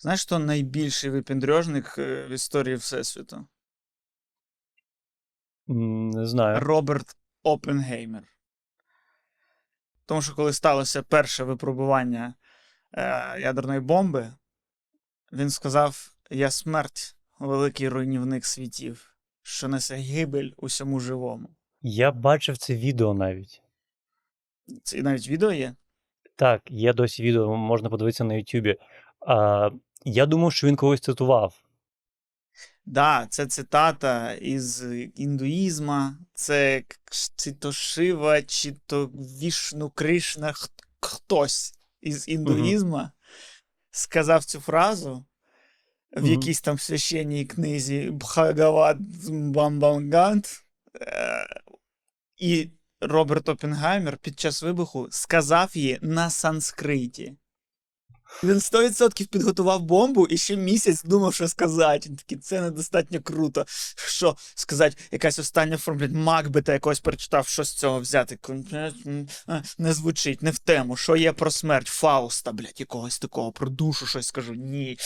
Знаєш, хто найбільший випендрежник е, в історії Всесвіту? Не знаю. Роберт Опенгеймер. Тому що коли сталося перше випробування е, ядерної бомби, він сказав: Я смерть, великий руйнівник світів, що несе гибель усьому живому. Я бачив це відео навіть. Це навіть відео є. Так, є досі відео, можна подивитися на Ютубі. Я думав, що він когось цитував. Да, це цитата із індуїзма, це чи то Шива, чи то Вішну Кришна, хтось із індуїзма сказав цю фразу в Мгм. якійсь там священній книзі Бхагават Бамбанганд. Е, І Роберт Оппенгаймер під час вибуху сказав її на санскриті. Він 100% підготував бомбу і ще місяць думав, що сказати. Він такий, це недостатньо круто. Що сказати, якась остання форма, Макбета якогось перечитав, що з цього взяти. Не звучить, не в тему. Що є про смерть? Фауста, блядь, якогось такого, про душу щось скажу. Ні.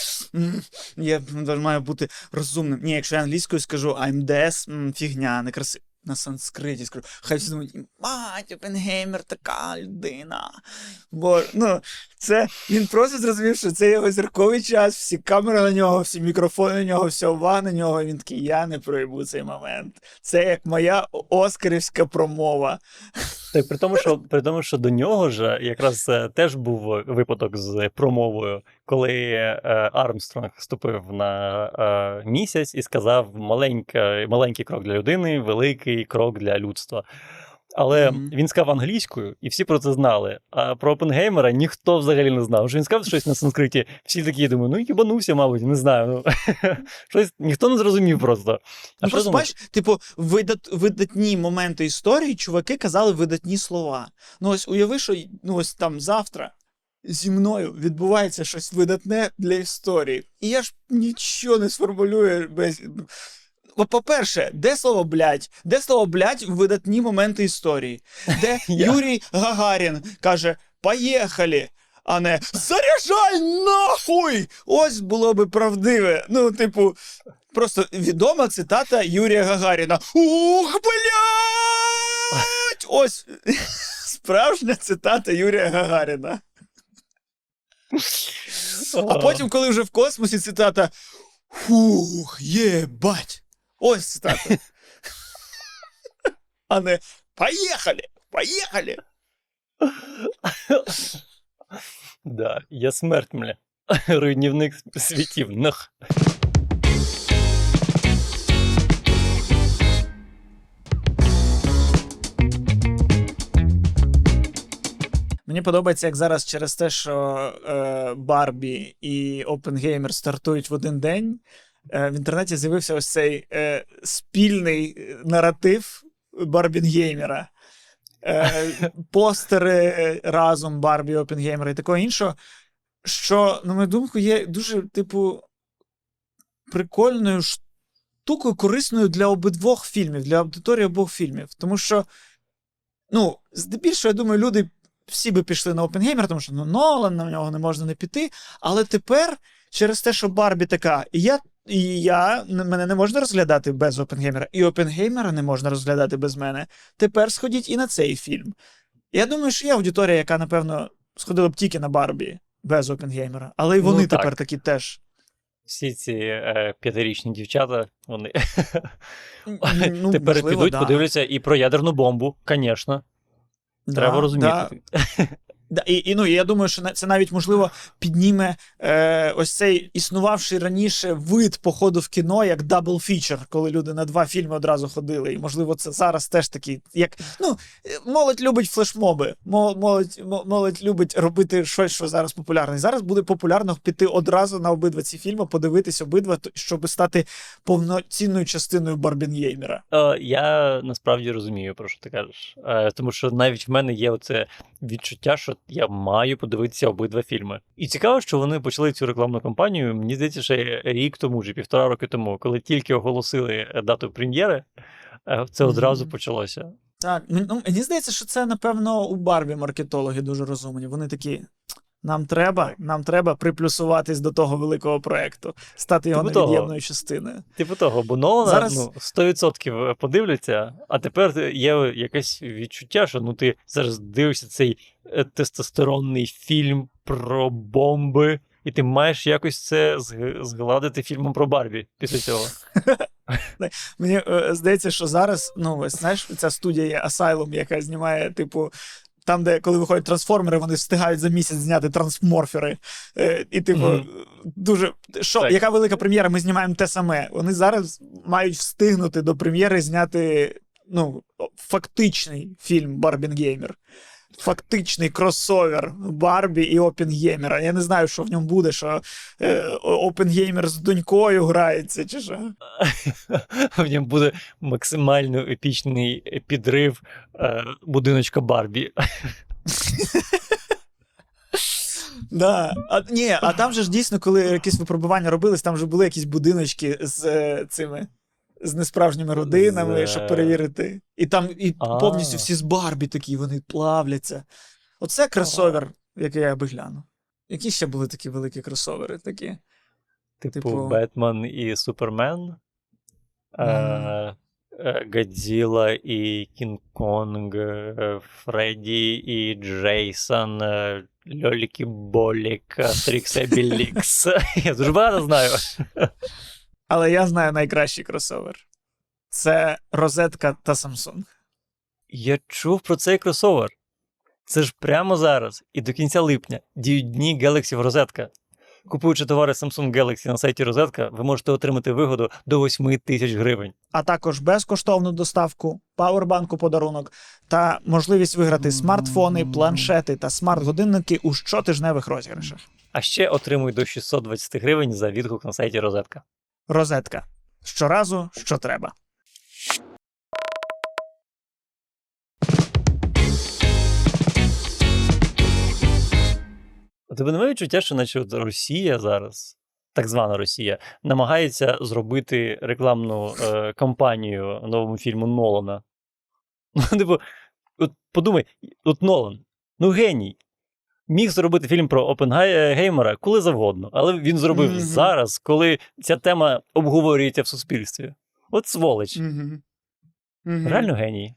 Я маю бути розумним. Ні, якщо я англійською скажу I'm death, фігня, не красиво. На санскриті скажу. Хай всі думають, мать, Опенгеймер така людина. Бо, ну, це він просто зрозумів, що це його зірковий час, всі камери на нього, всі мікрофони на нього, вся увага на нього. Він такий, я не пройму цей момент. Це як моя оскарівська промова. Та при тому, що при тому, що до нього ж якраз е, теж був випадок з промовою, коли е, Армстронг вступив на е, місяць і сказав маленька, маленький крок для людини, великий крок для людства. Але Мгм. він сказав англійською, і всі про це знали. А про Опенгеймера ніхто взагалі не знав. Що він сказав щось на санскриті, всі такі думають, ну їбанувся, мабуть, не знаю. Ну, щось ніхто не зрозумів просто. А Ну, просто думаєш? бач, типу, видат, видатні моменти історії, чуваки казали видатні слова. Ну, ось уяви, що ну, ось там завтра зі мною відбувається щось видатне для історії. І я ж нічого не сформулюю без. По-перше, де слово блядь? Де слово блядь в видатні моменти історії? Де Юрій Гагарін каже: Поїхали! А не заряжай нахуй! Ось було би правдиве. Ну, типу, просто відома цитата Юрія Гагаріна. Ух, блядь! Ось справжня цитата Юрія Гагаріна. А потім, коли вже в космосі цитата Фух, єбать. Ось цитата. А не Поїхали! Поїхали! Да, я смерть, мля. Руйнівник світів. Нах. Мені подобається, як зараз через те, що е, Барбі і Опенгеймер стартують в один день. Е, в інтернеті з'явився ось цей е, спільний е, наратив Барбінгеймера. Е, постери разом Барбі, Опенгеймера і такого іншого. Що, на мою думку, є дуже, типу, прикольною штукою, корисною для обидвох фільмів, для аудиторії обох фільмів. Тому що, ну, здебільшого, я думаю, люди всі би пішли на Опенгеймера, тому що ну, Нолан, на нього не можна не піти. Але тепер, через те, що Барбі така, і я, і я мене не можна розглядати без Опенгеймера, і Опенгеймера не можна розглядати без мене. Тепер сходіть і на цей фільм. Я думаю, що є аудиторія, яка, напевно, сходила б тільки на Барбі без Опенгеймера, але й Ну, вони так. тепер такі теж. Всі ці е, п'ятирічні дівчата, вони Ну, тепер можливо, підуть, да. подивляться і про ядерну бомбу, звісно. Треба Да, розуміти. да. І, і, ну, і я думаю, що це навіть можливо підніме е, ось цей існувавший раніше вид походу в кіно як double feature, коли люди на два фільми одразу ходили. І можливо, це зараз теж такий, як ну е, молодь любить флешмоби. Мол- Молодь, молодь любить робити щось, що зараз популярне. Зараз буде популярно піти одразу на обидва ці фільми, подивитись обидва, щоб стати повноцінною частиною Барбінгеймера. Е, я насправді розумію, про що ти кажеш. Е, тому що навіть в мене є оце відчуття, що я маю подивитися обидва фільми. І цікаво, що вони почали цю рекламну кампанію, мені здається, ще рік тому, чи півтора роки тому, коли тільки оголосили дату прем'єри, е, це одразу Мгм. почалося. Так, ну, мені здається, що це, напевно, у Барбі маркетологи дуже розумні. Вони такі. Нам треба, нам треба приплюсуватись до того великого проекту, стати його Типу невід'ємною частиною. Типу того, бо Нолана Зараз- ну, 100% подивляться, а тепер є якесь відчуття, що ну ти зараз дивишся цей е, тестостеронний фільм про бомби, і ти маєш якось це згладити фільмом про Барбі після цього. Мені е, здається, що зараз, ну знаєш, ця студія є Asylum, яка знімає, типу. Там, де коли виходять трансформери, вони встигають за місяць зняти трансморфери. Е, і, типу, Мгм. дуже. Що, Так. яка велика прем'єра, ми знімаємо те саме. Вони зараз мають встигнути до прем'єри зняти ну, фактичний фільм Барбінгеймер. Фактичний кросовер Барбі і Опенгеймера. Я не знаю, що в ньому буде, що е, Опенгеймер з донькою грається, чи що. В ньому буде максимально епічний підрив е, будиночка Барбі. Да. А, ні, а там же ж дійсно, коли якісь випробування робились, там же були якісь будиночки з е, цими. З несправжніми родинами, щоб перевірити. І там і повністю всі з Барбі такі, вони плавляться. Оце кросовер, який я би глянув. Які ще були такі великі кросовери? Такі? Типу, Типу- Бетмен і Супермен, е, е, Годзіла і Кінг-Конг, е, Фредді і Джейсон, е, Льоліки Болік, Астрікс Білікс. Я дуже багато знаю. Але я знаю найкращий кросовер. Це розетка та Samsung. Я чув про цей кросовер. Це ж прямо зараз і до кінця липня діють дні Galaxy в розетка. Купуючи товари Samsung Galaxy на сайті Розетка, ви можете отримати вигоду до 8 тисяч гривень. а також безкоштовну доставку, павербанк у подарунок та можливість виграти смартфони, планшети та смарт-годинники у щотижневих розіграшах. А ще отримуй до 620 гривень за відгук на сайті Розетка. Розетка. Щоразу, що треба. У тебе немає відчуття, що наче Росія зараз, так звана Росія, намагається зробити рекламну е, кампанію новому фільму Нолана. Ну, типу, от подумай, от Нолан, ну геній. Міг зробити фільм про Опенгеймера коли завгодно, але він зробив Мгм. зараз, коли ця тема обговорюється в суспільстві. От сволоч. Угу. Угу. Реально геній.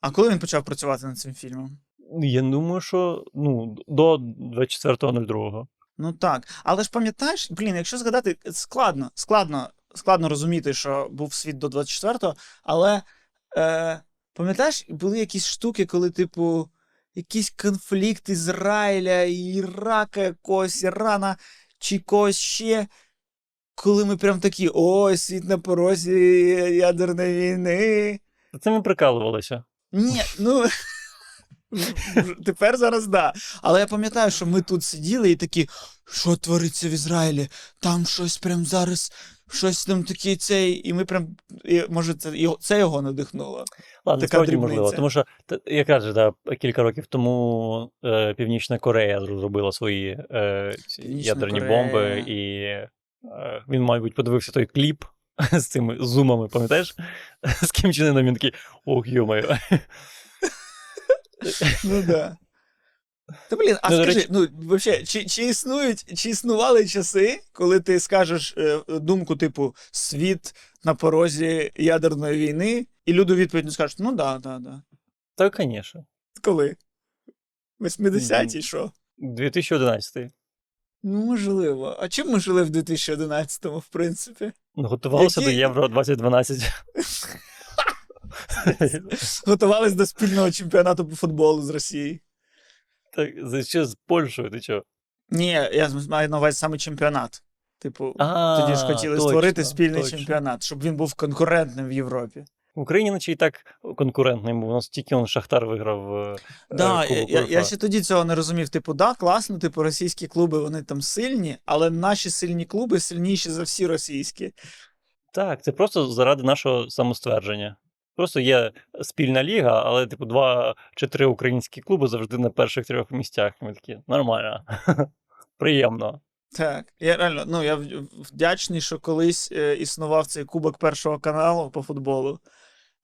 А коли він почав працювати над цим фільмом? Я думаю, що ну, до 24.02. Ну так. Але ж пам'ятаєш, блін, якщо згадати, складно, складно, складно розуміти, що був світ до 24-го, але е, пам'ятаєш, були якісь штуки, коли, типу, якийсь конфлікт Ізраїля Ірака якогось, Ірана чи когось ще. Коли ми прям такі, ой, світ на порозі ядерної війни. Це ми прикалувалися. Ні, ну. Тепер зараз да. Але я пам'ятаю, що ми тут сиділи і такі, що твориться в Ізраїлі? Там щось прям зараз, щось там таке цей, і ми прям. І, може, це його, це його надихнуло. Ладно, Така дрібниця. можливо. Тому що якраз же, да, кілька років тому е, Північна Корея зробила свої е, ядерні Корея. бомби, і е, він, мабуть, подивився той кліп з цими зумами, пам'ятаєш? З Кім Чен Ыном, він такий, ох, йомаю. Ну да. Та блін, а Ну, скажи, речі- ну вообще, чи, чи існують, чи існували часи, коли ти скажеш е, думку, типу, світ на порозі ядерної війни, і люди відповідь не скажуть, ну да, да, да. Так, звісно. Коли? 80-ті, що? 2011. Ну, можливо. А чим ми жили в 2011-му, в принципі? Ну, Готувалося Які- до Євро 2012. Готувались до спільного чемпіонату по футболу з Росією. Так, за що з Польщею, ти чого? Ні, я маю на увазі саме чемпіонат. Типу, А, тоді ж хотіли точно, створити спільний точно. чемпіонат, щоб він був конкурентним в Європі. В Україні наче і так конкурентний, бо у нас тільки он Шахтар виграв. е, Да, е, я, Кубок я, я ще тоді цього не розумів. Типу, да, класно, типу, російські клуби вони там сильні, але наші сильні клуби сильніші за всі російські. Так, це просто заради нашого самоствердження. Просто є спільна ліга, але, типу, два чи три українські клуби завжди на перших трьох місцях. Ми такі, нормально. Приємно. Так, я реально, ну я вдячний, що колись е, існував цей кубок першого каналу по футболу.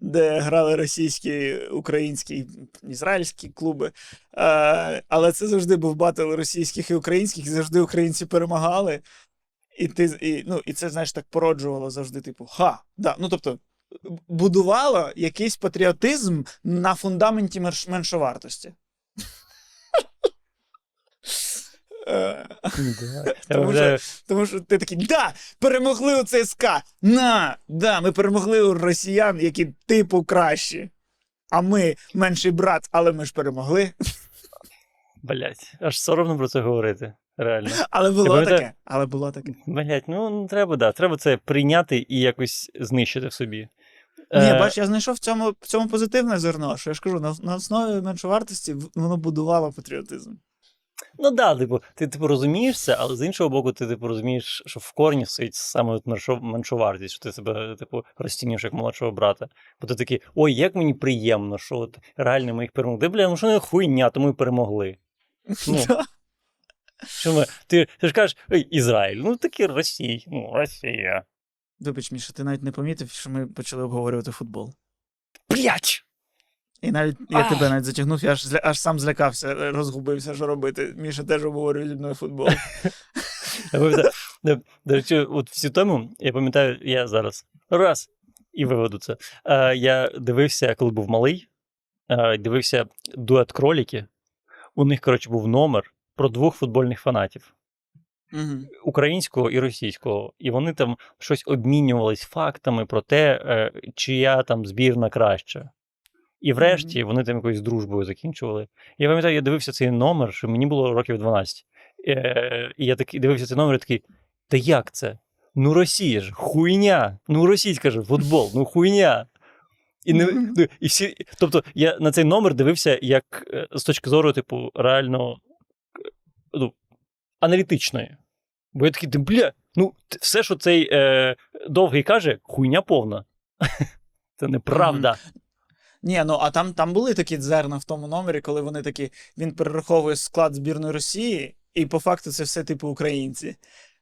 де грали російські, українські, ізраїльські клуби. Е, але це завжди був батл російських і українських, і завжди українці перемагали. І ти, і, ну, і це, знаєш, так породжувало завжди, типу, ха, да. Ну, тобто, будувало якийсь патріотизм на фундаменті меншовартості. Е, Тому що ти такий, да, перемогли у ЦСКА. На, да, ми перемогли у росіян, які типу кращі. А ми менший брат, але ми ж перемогли. блядь, аж соромно про це говорити. Реально. Але було пам'ятаю- таке. Але було таке. Блять, ну ну, треба, да. Треба це прийняти і якось знищити в собі. Ні, Е, бач, я знайшов в цьому, в цьому позитивне зерно, що я ж кажу, на, на основі меншовартості воно будувало патріотизм. Ну да, типу, ти типу розумієш це, але з іншого боку, ти типу розумієш, що в корні стоїть саме меншовартість, що ти себе типу розцінюєш як молодшого брата. Бо ти такий, ой, як мені приємно, що от реально ми їх перемогли. Бля, ну що не хуйня, то ми перемогли. Ну. Що ми, ти, ти ж кажеш, ой, Ізраїль, ну таки Росія, ну Росія. Вибач, Міша, ти навіть не помітив, що ми почали обговорювати футбол. Блять! І навіть я Ах. тебе навіть затягнув, я аж, зля- аж сам злякався, е, розгубився, що робити. Міша теж обговорює зі мною футбол. Я пам'ятаю, До, до речі, от всю тему, я пам'ятаю, я зараз раз і виведу це. Е, я дивився, коли був малий, е, дивився дует кроліки. У них, коротше, був номер про двох футбольних фанатів Українського і російського. І вони там щось обмінювались фактами про те, е, чия там збірна краща. І врешті вони там якоюсь дружбою закінчували. Я пам'ятаю, я дивився цей номер, що мені було років 12. Е, і я такий дивився цей номер і такий: та як це? Ну, Росія ж, хуйня. Ну, російська ж футбол, ну хуйня. І, не, ну, і всі, тобто я на цей номер дивився як е, з точки зору, типу, реально ну, аналітичної. Бо я такий, «Та, бля, ну все, що цей е, довгий каже, хуйня повна. Це неправда. Ні, ну а там, там були такі зерна в тому номері, коли вони такі, він перераховує склад збірної Росії, і по факту це все типу українці.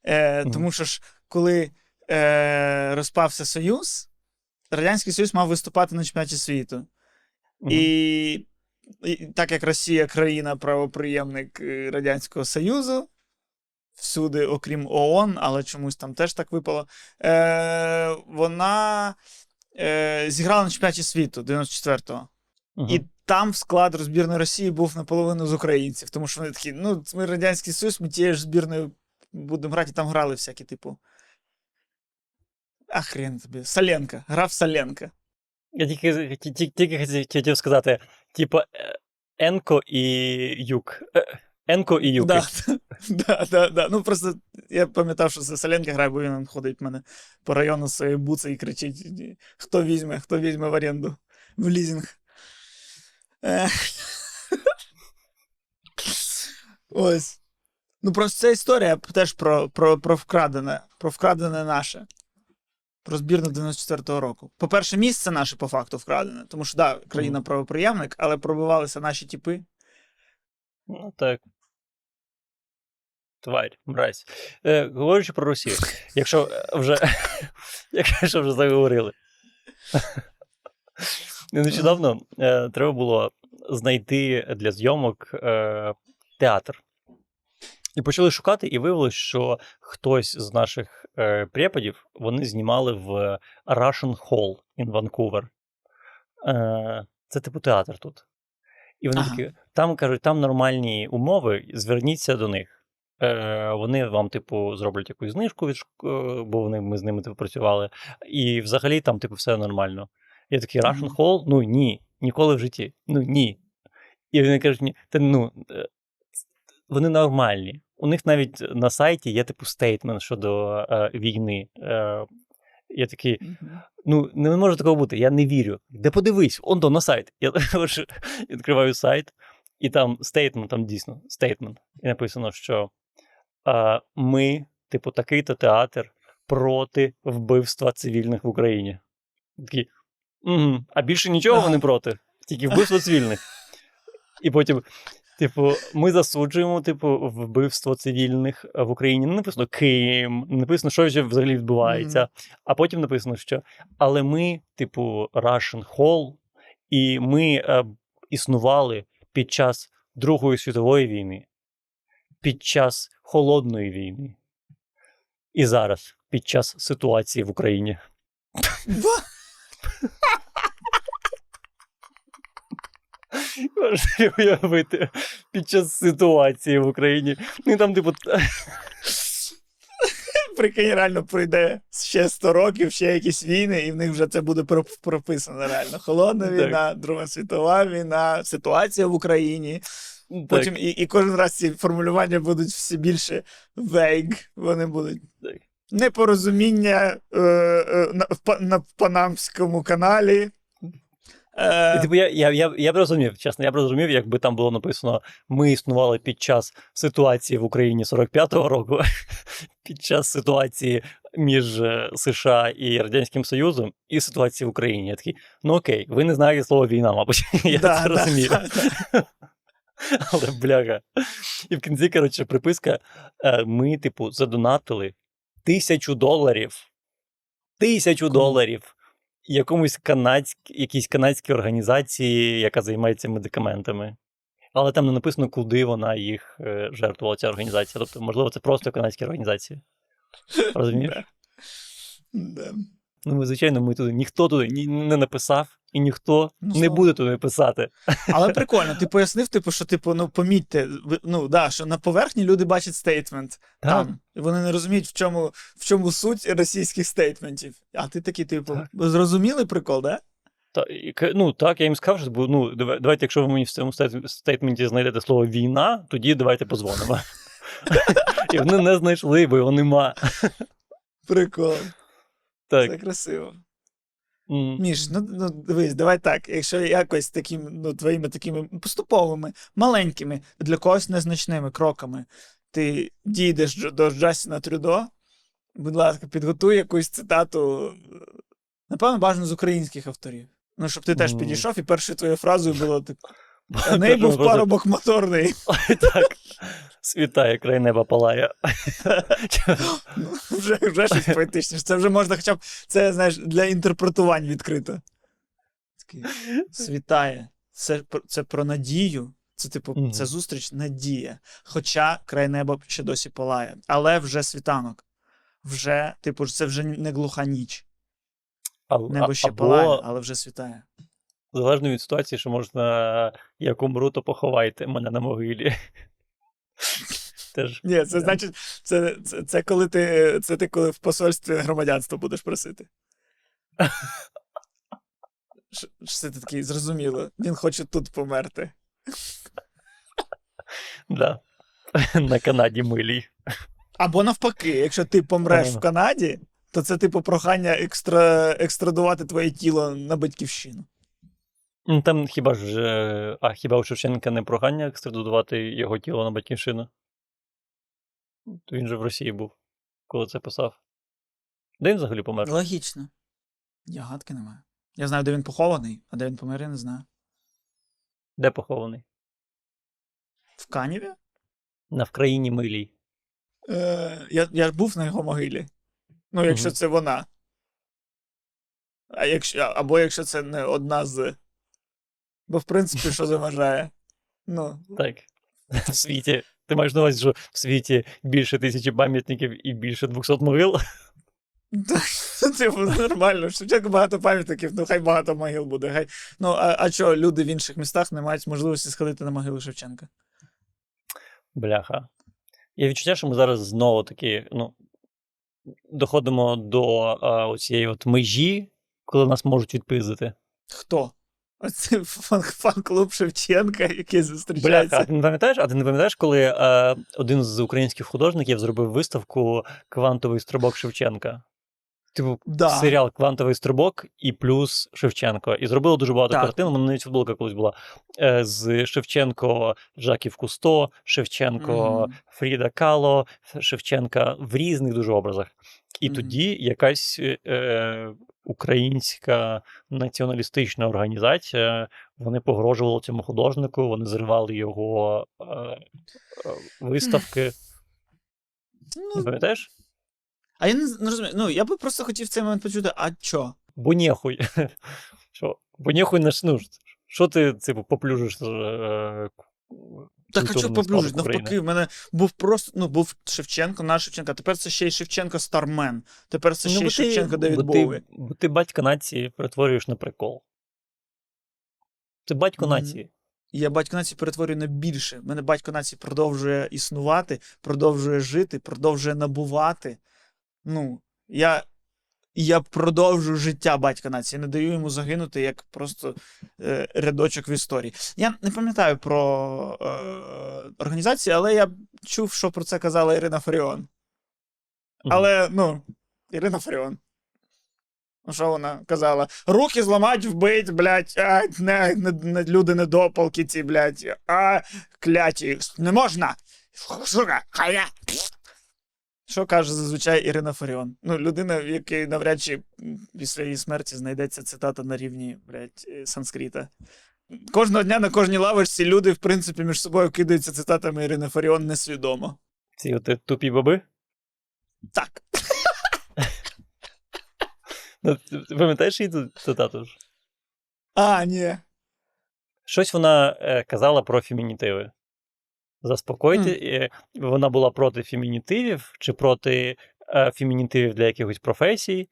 Е. Тому що ж, коли е, розпався Союз, Радянський Союз мав виступати на чемпіонаті світу. І, і так як Росія країна правоприємник е, Радянського Союзу, всюди, окрім ООН, але чомусь там теж так випало, е, вона е, зіграла на чемпіонаті світу 94-го. Мгм. І там склад збірної Росії був наполовину з українців, тому що вони такі, ну, ми Радянський Союз, ми тією ж збірною будемо грати, і там грали всякі, типу. А хрен тобі. Соленка. Грав Соленка. Я тільки, ті- ті- тільки хотів- сказати: типу, е, Енко і Юк. Енко і Юки. Да, да, да, да. Ну просто я пам'ятав, що це Соленка грає, бо він ходить в мене по району з своєю буцею і кричить: хто візьме, хто візьме в оренду, в лізинг. Ех. Ось. Ну, просто ця історія теж про, про, про вкрадене, про вкрадене наше. Про збірну 94-го року. По-перше, місце наше по факту вкрадене, тому що, да, країна правоприємник, але пробивалися наші тіпи. Ну так. Тварь, мразь. Е, говорячи про Росію, якщо е, вже, якщо вже заговорили. Нещодавно е, треба було знайти для зйомок е, театр. І почали шукати, і виявилось, що хтось з наших е, преподів вони знімали в Russian Hall in Vancouver. Е, це типу театр тут. І вони Ага. такі, там кажуть, там нормальні умови, зверніться до них. Е, вони вам, типу, зроблять якусь знижку, від, шк- е, бо вони, ми з ними типу, працювали. І взагалі там, типу, все нормально. Я такий Russian Hall? Ну ні, ніколи в житті. Ну ні. І вони кажуть, ні, та ну, е, вони нормальні. У них навіть на сайті є типу statement щодо е, війни. Е, я такий, ну не може такого бути, я не вірю. Де подивись, он то на сайт. Я відкриваю сайт, і там statement, там дійсно statement. І написано, що е, ми, типу, такий-то театр проти вбивства цивільних в Україні. Такий, угу, а більше нічого вони проти, тільки вбивство цивільних. І потім Типу, ми засуджуємо, типу, вбивство цивільних в Україні. Не написано Ким, не написано, що вже взагалі відбувається. А потім написано, що але ми, типу, Russian Hall, і ми е, існували під час Другої світової війни, під час холодної війни. І зараз, під час ситуації в Україні. Можна уявити під час ситуації в Україні. Ну там, типу, Прикинь, реально пройде ще 100 років, ще якісь війни, і в них вже це буде про- прописано реально. Холодна війна, Друга світова війна, ситуація в Україні. Потім і, і кожен раз ці формулювання будуть все більше vague, вони будуть. Так. Непорозуміння е, е, на, на Панамському каналі. Е, типу, я, я, я, я б розумів, чесно, я б розумів, якби там було написано: ми існували під час ситуації в Україні 45-го року, під час ситуації між е, США і Радянським Союзом, і ситуації в Україні. Я такий, ну окей, ви не знаєте слово війна, мабуть. Я да, це да, розумію. да, да. Але бляга. І в кінці, коротше, приписка: е, ми, типу, задонатили тисячу доларів. Тисячу доларів якомусь канадськ... якійсь канадській організації, яка займається медикаментами. Але там не написано, куди вона їх е, жертвувала, ця організація. Тобто, можливо, це просто канадські організації. Розумієш? Ну, звичайно, ми туди ніхто туди не написав, і ніхто Ну, не буде туди писати. Але прикольно, ти пояснив, типу, що типу, ну помітьте, ну да, що на поверхні люди бачать стейтмент там. І вони не розуміють, в чому, в чому суть російських стейтментів. А ти такий, типу, Так. зрозуміли прикол, да? Та, ну, так, я їм сказав, що ну, давайте, якщо ви мені в цьому стейтменті знайдете слово війна, тоді давайте позвонимо. І вони не знайшли, бо його нема. Прикол. Це красиво. М, Міш, ну, ну дивись, давай так. Якщо якось таким, ну, твоїми такими поступовими, маленькими, для когось незначними кроками ти дійдеш до- Джастіна Трюдо, будь ласка, підготуй якусь цитату, напевно, бажано з українських авторів. Ну, щоб ти теж Мгм. підійшов, і першою твоєю фразою було так. А неї був парубок моторний. Так. Світає, край неба палає. Ну, вже, вже щось поетичніше. Це вже можна хоча б це, знаєш, для інтерпретувань відкрито. Світає. Це, про- це про надію. Це, типу, Мгм. це зустріч надія. Хоча край неба ще досі палає. Але вже світанок. Вже, типу, це вже не глуха ніч. А- Небо ще або, палає, але вже світає. Залежно від ситуації, що можна, як умру, то поховайте мене на могилі. Теж. Ні, це значить, це, це, це коли ти. Це ти коли в посольстві громадянство будеш просити. Ти такий зрозуміло, він хоче тут померти. Да. На Канаді милій. Або навпаки, якщо ти помреш Ага. в Канаді, то це типу прохання екстра... екстрадувати твоє тіло на батьківщину. Ну, Там хіба ж. е, А хіба у Шевченка не прохання екстрадувати його тіло на батьківщину? Він же в Росії був, коли це писав. Де він взагалі помер? Логічно. Я гадки не маю. Я знаю, де він похований, а де він помер, я не знаю. Де похований? В Каніві? На Вкраїні милій. Е, я, я був на його могилі. Ну, якщо Мгм. це вона. А якщо, або якщо це не одна з. Бо, в принципі, що заважає? Ну, Так. В світі. Ти маєш на увазі, що в світі більше тисячі пам'ятників і більше 200 могил? Так, типу, нормально. Шевченко багато пам'ятників, ну хай багато могил буде. Хай... Ну, а, а що, люди в інших містах не мають можливості сходити на могилу Шевченка? Бляха. Є відчуття, що ми зараз знову таки, ну, доходимо до а, оцієї от межі, коли нас можуть відпиздити. Хто? Оце фан- фан-клуб Шевченка, який Бляха, а ти не пам'ятаєш? А ти не пам'ятаєш, коли е, один з українських художників зробив виставку Квантовий стрибок Шевченка? Типу, Да. серіал Квантовий стрибок і плюс Шевченко. І зробили дуже багато Так. картин. У мене навіть футболка колись була. Е, з Шевченко Жак-Ів Кусто, Шевченко Мгм. Фріда Кало, Шевченка в різних дуже образах. І Мгм. тоді якась е, українська націоналістична організація. Вони погрожували цьому художнику, вони зривали його е, е, виставки. Ну, пам'ятаєш? А я не, розумію. Ну, я би просто хотів в цей момент почути, а чо? Бо нехуй. Що? Бо нехуй наш ну, Що ти типу, поплюжиш? Е, Так а що України? Навпаки, в мене був просто ну, був Шевченко, наш Шевченко, а тепер це ще й Шевченко Стармен. Тепер це ще й Шевченко Девід бо Боуі. бо ти батька нації перетворюєш на прикол. Ти батько Мгм. нації. Я батько нації перетворюю на більше. Мене батько нації продовжує існувати, продовжує жити, продовжує набувати. Ну, я, я продовжую життя батька нації, не даю йому загинути як просто е, рядочок в історії. Я не пам'ятаю про е, організації, але я чув, що про це казала Ірина Фаріон. Але, ну, Ірина Фаріон. Ну, що вона казала? Руки зламать, вбить, блядь, а, не, не, не, люди недопалки ці, блядь, а кляті, не можна. Сука, хая. Що каже зазвичай Ірина Фаріон? Ну, людина, в якій навряд чи після її смерті знайдеться цитата на рівні, блядь, е, санскрита. Кожного дня на кожній лавочці люди, в принципі, між собою кидаються цитатами Ірини Фаріон несвідомо. Ці от тупі баби. Так. Ну, пам'ятаєш її ту цитату? ж? А, ні. Щось вона е, казала про фемінітиви. Заспокойте, е, вона була проти фемінітивів чи проти е, фемінітивів для якихось професій,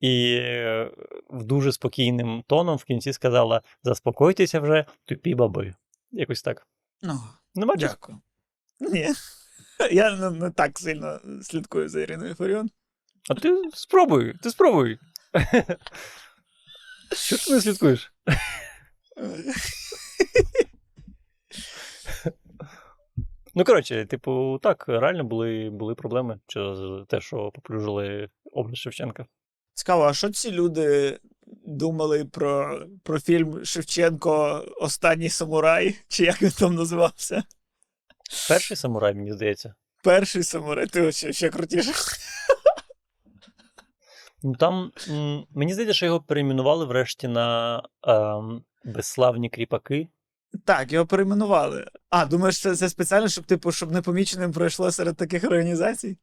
і е, в дуже спокійним тоном в кінці сказала: заспокойтеся вже, тупі баби. Якось так. Ну, Не бачиш? Дякую. Ні. Я не, не так сильно слідкую за Іриною Фаріон. А ти спробуй, ти спробуй. Що ти не слідкуєш? Ну, коротше, типу, так, реально були, були проблеми через те, що поплюжили образ Шевченка. Цікаво, а що ці люди думали про, про фільм Шевченко Останній самурай? Чи як він там називався? Перший самурай, мені здається. Перший самурай, ти ще, ще крутіше. Ну там м, мені здається, що його перейменували врешті на ем, безславні кріпаки. Так, його перейменували. А, думаєш, це, це спеціально, щоб, типу, щоб непоміченим пройшло серед таких організацій?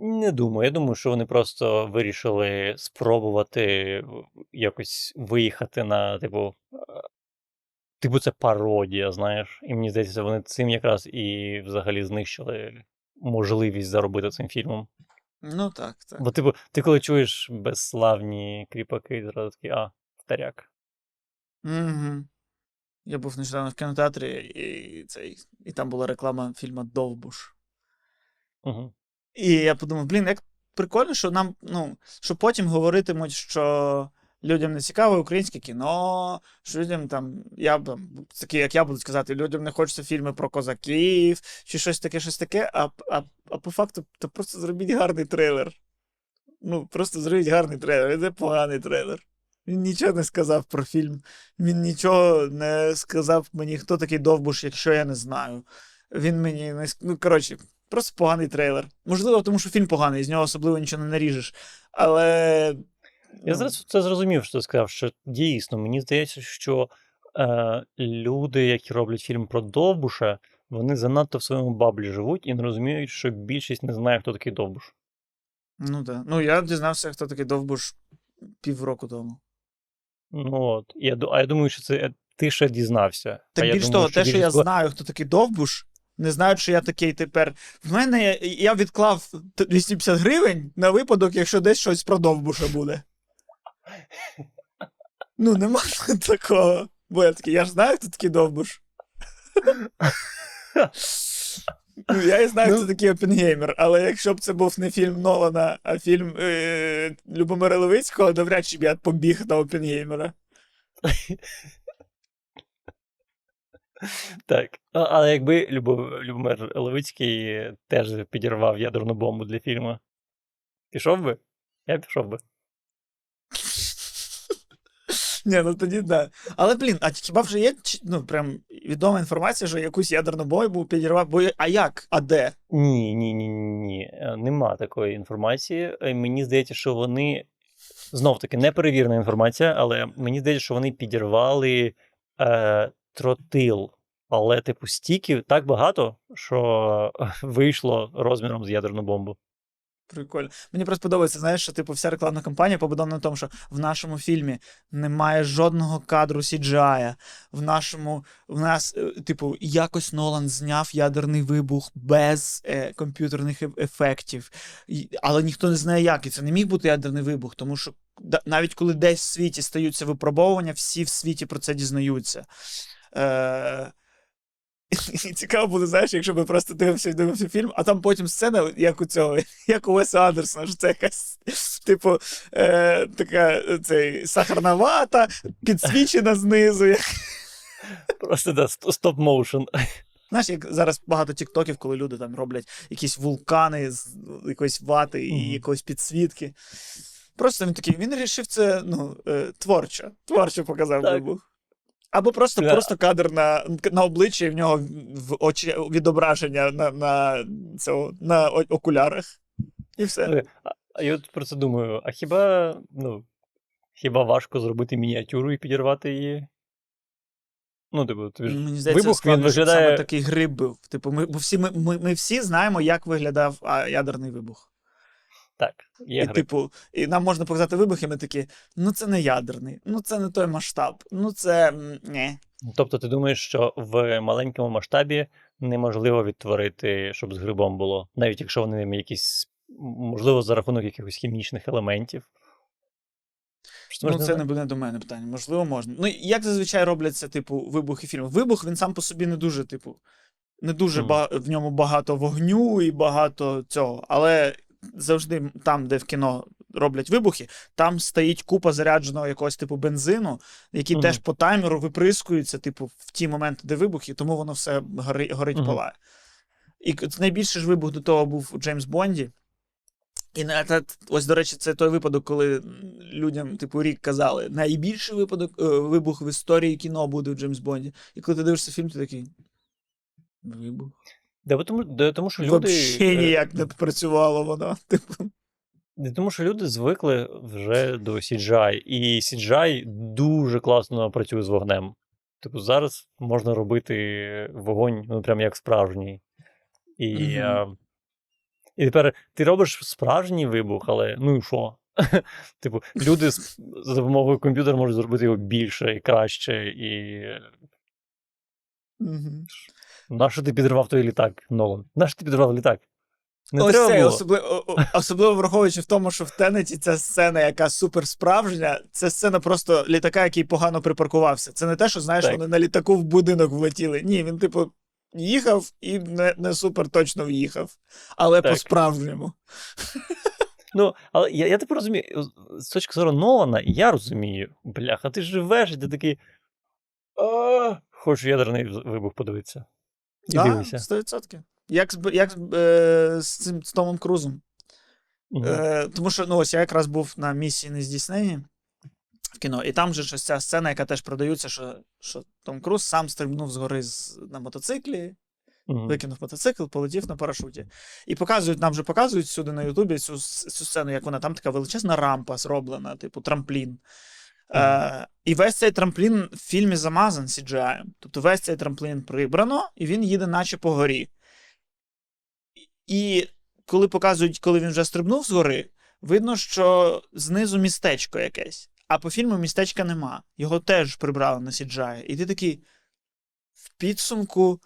Не думаю. Я думаю, що вони просто вирішили спробувати якось виїхати на, типу. е, Типу, це пародія, знаєш. І мені здається, вони цим якраз і взагалі знищили можливість заробити цим фільмом. Ну так, так. Бо, типу, ти коли чуєш безславні кріпаки, зразу такий, а, старяк. Угу. Я був нещодавно в кінотеатрі, і, цей, і там була реклама фільму Довбуш. Угу. І я подумав, блін, як прикольно, що нам, ну, що потім говоритимуть, що людям не цікаве українське кіно, що людям там, я б такі, як я буду сказати, людям не хочеться фільми про козаків, чи щось таке, щось таке, а, а, а по факту, то просто зробіть гарний трейлер. Ну, просто зробіть гарний трейлер, це поганий трейлер. Він нічого не сказав про фільм. Він нічого не сказав мені, хто такий довбуш, якщо я не знаю. Він мені не ну, коротше, просто поганий трейлер. Можливо, тому що фільм поганий, з нього особливо нічого не наріжеш. Але. Я ну, зараз це зрозумів, що ти сказав, що дійсно, мені здається, що е, люди, які роблять фільм про Довбуша, вони занадто в своєму баблі живуть і не розуміють, що більшість не знає, хто такий Довбуш. Ну так. Ну, я дізнався, хто такий довбуш півроку тому. Ну от. Я, а я думаю, що це е, ти ще дізнався. Так більш того, те, що я більшість- знаю, хто такий довбуш, не знають, що я такий тепер. В мене я відклав т- 250 гривень на випадок, якщо десь щось про довбуша буде. Ну, нема такого. Бо я такий, я ж знаю, хто такий довбуш. Ну, я і знаю, хто такий Опенгеймер, але якщо б це був не фільм Нолана, а фільм е- Любомира Левицького, навряд чи б я побіг на Опенгеймера. Так. Але якби Любомир Левицький теж підірвав ядерну бомбу для фільму, пішов би? Я пішов би. Ні, ну тоді да. Але блін, а хіба вже є ну, прям відома інформація, що якусь ядерну бомбу підірвав? Бо а як? А де? Ні, ні, ні, ні. Е, Нема такої інформації. Е, Мені здається, що вони знов таки неперевірена інформація, але мені здається, що вони підірвали е, тротил, але типу стіків так багато, що вийшло розміром з ядерну бомбу. Прикольно. Мені просто подобається, знаєш, що типу вся рекламна кампанія побудована на тому, що в нашому фільмі немає жодного кадру CGI. В нашому, в нас, е, типу, якось Нолан зняв ядерний вибух без е, комп'ютерних ефектів. І, але ніхто не знає, як. І це не міг бути ядерний вибух, тому що да- навіть коли десь в світі стаються випробовування, всі в світі про це дізнаються. Е, і цікаво буде, знаєш, якщо ми просто дивимося і дивимося фільм, а там потім сцена, як у цього, як у Веса Андерсона, що це якась, типу, е, така е, цей, сахарна вата, підсвічена знизу. як- Просто да, стоп-моушен. Знаєш, як зараз багато тіктоків, коли люди там роблять якісь вулкани з якоїсь вати і Мгм. якоїсь підсвітки. Просто він такий, він вирішив це ну, е, творчо, творчо показав Так. вибух. Або просто, Да. просто кадр на, на обличчі, і в нього в очі відображення на, на, цього, на окулярах. І все. Слухай, А, я от про це думаю: а хіба, ну, хіба важко зробити мініатюру і підірвати її? Ну, типу, тобі ж Мені здається, вибух, складно, він виглядає- саме такий гриб був. Типу, ми, бо всі, ми, ми, ми всі знаємо, як виглядав а, ядерний вибух. Так, є і, гриб. типу, і нам можна показати вибух, і ми такі: ну це не ядерний, ну це не той масштаб, ну це не. Тобто, ти думаєш, що в маленькому масштабі неможливо відтворити, щоб з грибом було, навіть якщо вони якісь, можливо, за рахунок якихось хімічних елементів. Що Ну, це не буде до мене питання. Можливо, можна. Ну, як зазвичай робляться, типу, вибухи фільмів. Вибух він сам по собі не дуже, типу, не дуже Мгм. ба- в ньому багато вогню і багато цього. Але завжди там, де в кіно роблять вибухи, там стоїть купа зарядженого якогось типу бензину, який Мгм. теж по таймеру виприскується, типу, в ті моменти, де вибухи, тому воно все гори, горить Мгм. палає. І найбільший ж вибух до того був у Джеймс Бонді. І на та- ось, до речі, це той випадок, коли людям, типу, рік казали, найбільший випадок, е, вибух в історії кіно буде у Джеймс Бонді. І коли ти дивишся фільм, ти такий. Вибух. Да, тому, да, тому що люди. Вообще е, ніяк не працювало воно. Типу. Не тому, що люди звикли вже до CGI, і CGI дуже класно працює з вогнем. Типу, зараз можна робити вогонь, ну прям як справжній. І, а, і тепер ти робиш справжній вибух, але ну і що? Типу, люди за допомогою комп'ютера можуть зробити його більше і краще, і Мгм. Нащо ти підривав той літак, Нолан? Нащо ти підривав літак? Не Ось треба це, було. особливо, особливо враховуючи в тому, що в Тенеті ця сцена, яка супер справжня, це сцена просто літака, який погано припаркувався. Це не те, що знаєш, Так. вони на літаку в будинок влетіли. Ні, він, типу, їхав і не, не супер точно в'їхав. Але Так. по-справжньому. Ну, але я, я тепер розумію, з точки зору Нолана, я розумію, бляха, ти живеш, і ти такий. Хочу ядерний вибух подивитися. І Да, дивися. 100%. Як, з, як е, з цим з Томом Крузом. Мгм. Е, тому що ну, ось я якраз був на місії нездійснені в кіно, і там же ж ось ця сцена, яка теж продається, що, що Том Круз сам стрибнув згори з, на мотоциклі, Мгм. викинув мотоцикл, полетів на парашуті. І показують, нам вже показують сюди на Ютубі цю, цю сцену, як вона там така величезна рампа зроблена, типу трамплін. Е, і весь цей трамплін в фільмі замазан CGI. Тобто весь цей трамплін прибрано, і він їде, наче по горі. І коли показують, коли він вже стрибнув згори, видно, що знизу містечко якесь. А по фільму містечка нема. Його теж прибрали на CGI. І ти такий. В підсумку,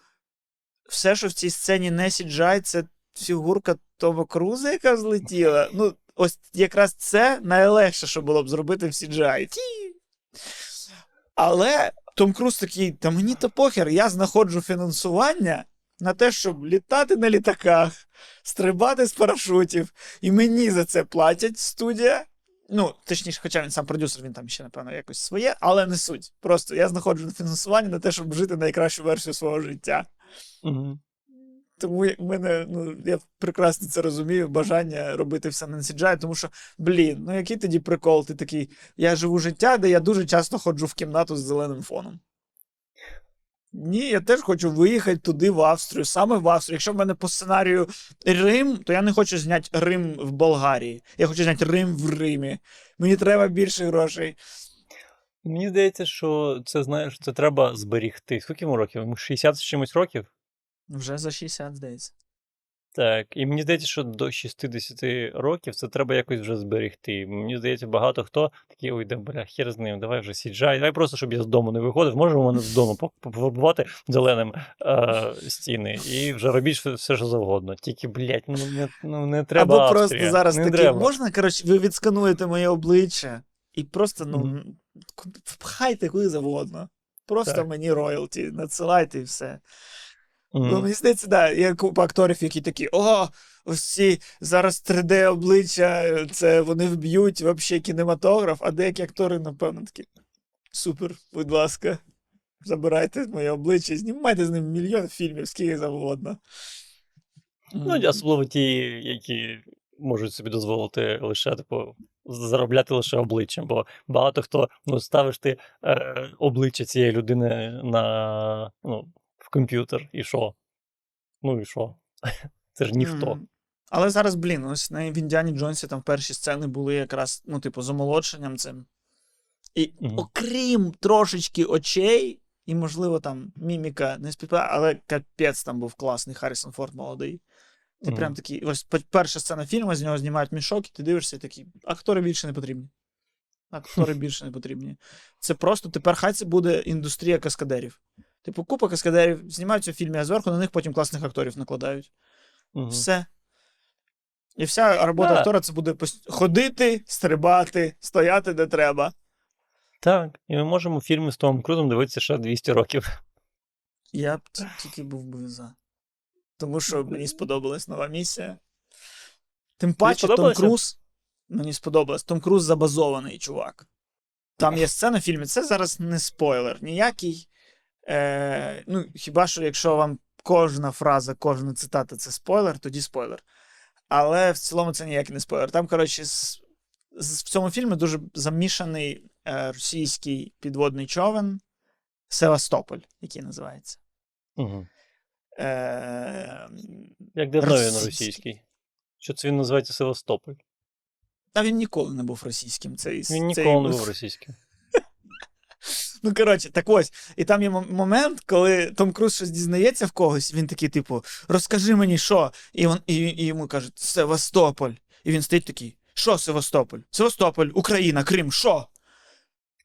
все, що в цій сцені не CGI, це фігурка Тома Круза, яка злетіла. Ну, ось якраз це найлегше, що було б зробити в CGI. Ті! Але Том Круз такий, та мені то похер, я знаходжу фінансування на те, щоб літати на літаках, стрибати з парашутів, і мені за це платять студія. Ну, точніше, хоча він сам продюсер, він там ще, напевно, якось своє, але не суть. Просто я знаходжу фінансування на те, щоб жити найкращу версію свого життя. Мгм. Тому в мене, ну, я прекрасно це розумію, бажання робити все на CGI, тому що, блін, ну який тоді прикол? Ти такий, я живу життя, де я дуже часто ходжу в кімнату з зеленим фоном. Ні, я теж хочу виїхати туди, в Австрію, саме в Австрію. Якщо в мене по сценарію Рим, то я не хочу зняти Рим в Болгарії. Я хочу зняти Рим в Римі. Мені треба більше грошей. Мені здається, що це знаєш, це треба зберігти. Скільки йому років? Йому 60 з чимось років? Вже за 60, здається. Так, і мені здається, що до 60 років це треба якось вже зберегти. Мені здається, багато хто такий, ой, да, бля, хер з ним, давай вже CGI, давай просто, щоб я з дому не виходив. Можемо мене з дому поф- пофарбувати зеленим е, стіни і вже робіть все, що завгодно. Тільки, блядь, ну не, ну, не треба. Або просто зараз треба. можна, коротше, ви відскануєте моє обличчя і просто, ну, ку- впхайте куди завгодно. Просто Так. мені роялті, надсилайте і все. Мгм. Ну, мені здається, да, є купа акторів, які такі, о, ось ці зараз 3D обличчя, це вони вб'ють взагалі кінематограф, а деякі актори, напевно, такі. Супер, будь ласка, забирайте моє обличчя, знімайте з ним мільйон фільмів, скільки завгодно. Ну, особливо ті, які можуть собі дозволити лише типу, заробляти лише обличчям, бо багато хто ну, ставиш ти е, обличчя цієї людини на, ну, комп'ютер, і що? Ну і що? Це ж ніхто. Мгм. Але зараз, блін, ось на в Індіані Джонсі там перші сцени були якраз, ну, типу, з омолодшенням цим. І Мгм. окрім трошечки очей, і, можливо, там міміка не співпадає, але капець там був класний Харрісон Форд молодий. Ти Мгм. прям такий, ось перша сцена фільму, з нього знімають мішок, і ти дивишся і такий, актори більше не потрібні. Актори більше не потрібні. Це просто тепер хай це буде індустрія каскадерів. Типу, купа каскадерів знімаються в фільмі, а зверху на них потім класних акторів накладають. Мгм. Все. І вся робота Да. актора це буде ходити, стрибати, стояти де треба. Так, і ми можемо фільми з Томом Крузом дивитися ще 200 років. Я б тільки був би за. Тому що мені сподобалась нова місія. Тим паче, Том? Круз. Мені сподобалось. Том Круз забазований чувак. Там є сцена в фільмі. Це зараз не спойлер ніякий. Е, ну, хіба що, якщо вам кожна фраза, кожна цитата це спойлер, тоді спойлер. Але в цілому це ніякий не спойлер. Там, коротше, з, з- в цьому фільмі дуже замішаний е, російський підводний човен Севастополь, який називається. Угу. Е, Як давно він Російський. російський? Що це він називається Севастополь? Та він ніколи не був російським. Цей, Він цей- ніколи не був російським. Ну, коротше, так ось. І там є момент, коли Том Круз щось дізнається в когось, він такий, типу, розкажи мені, що. І, він, і, і йому кажуть, Севастополь. І він стоїть такий, що Севастополь? Севастополь, Україна, Крим, що?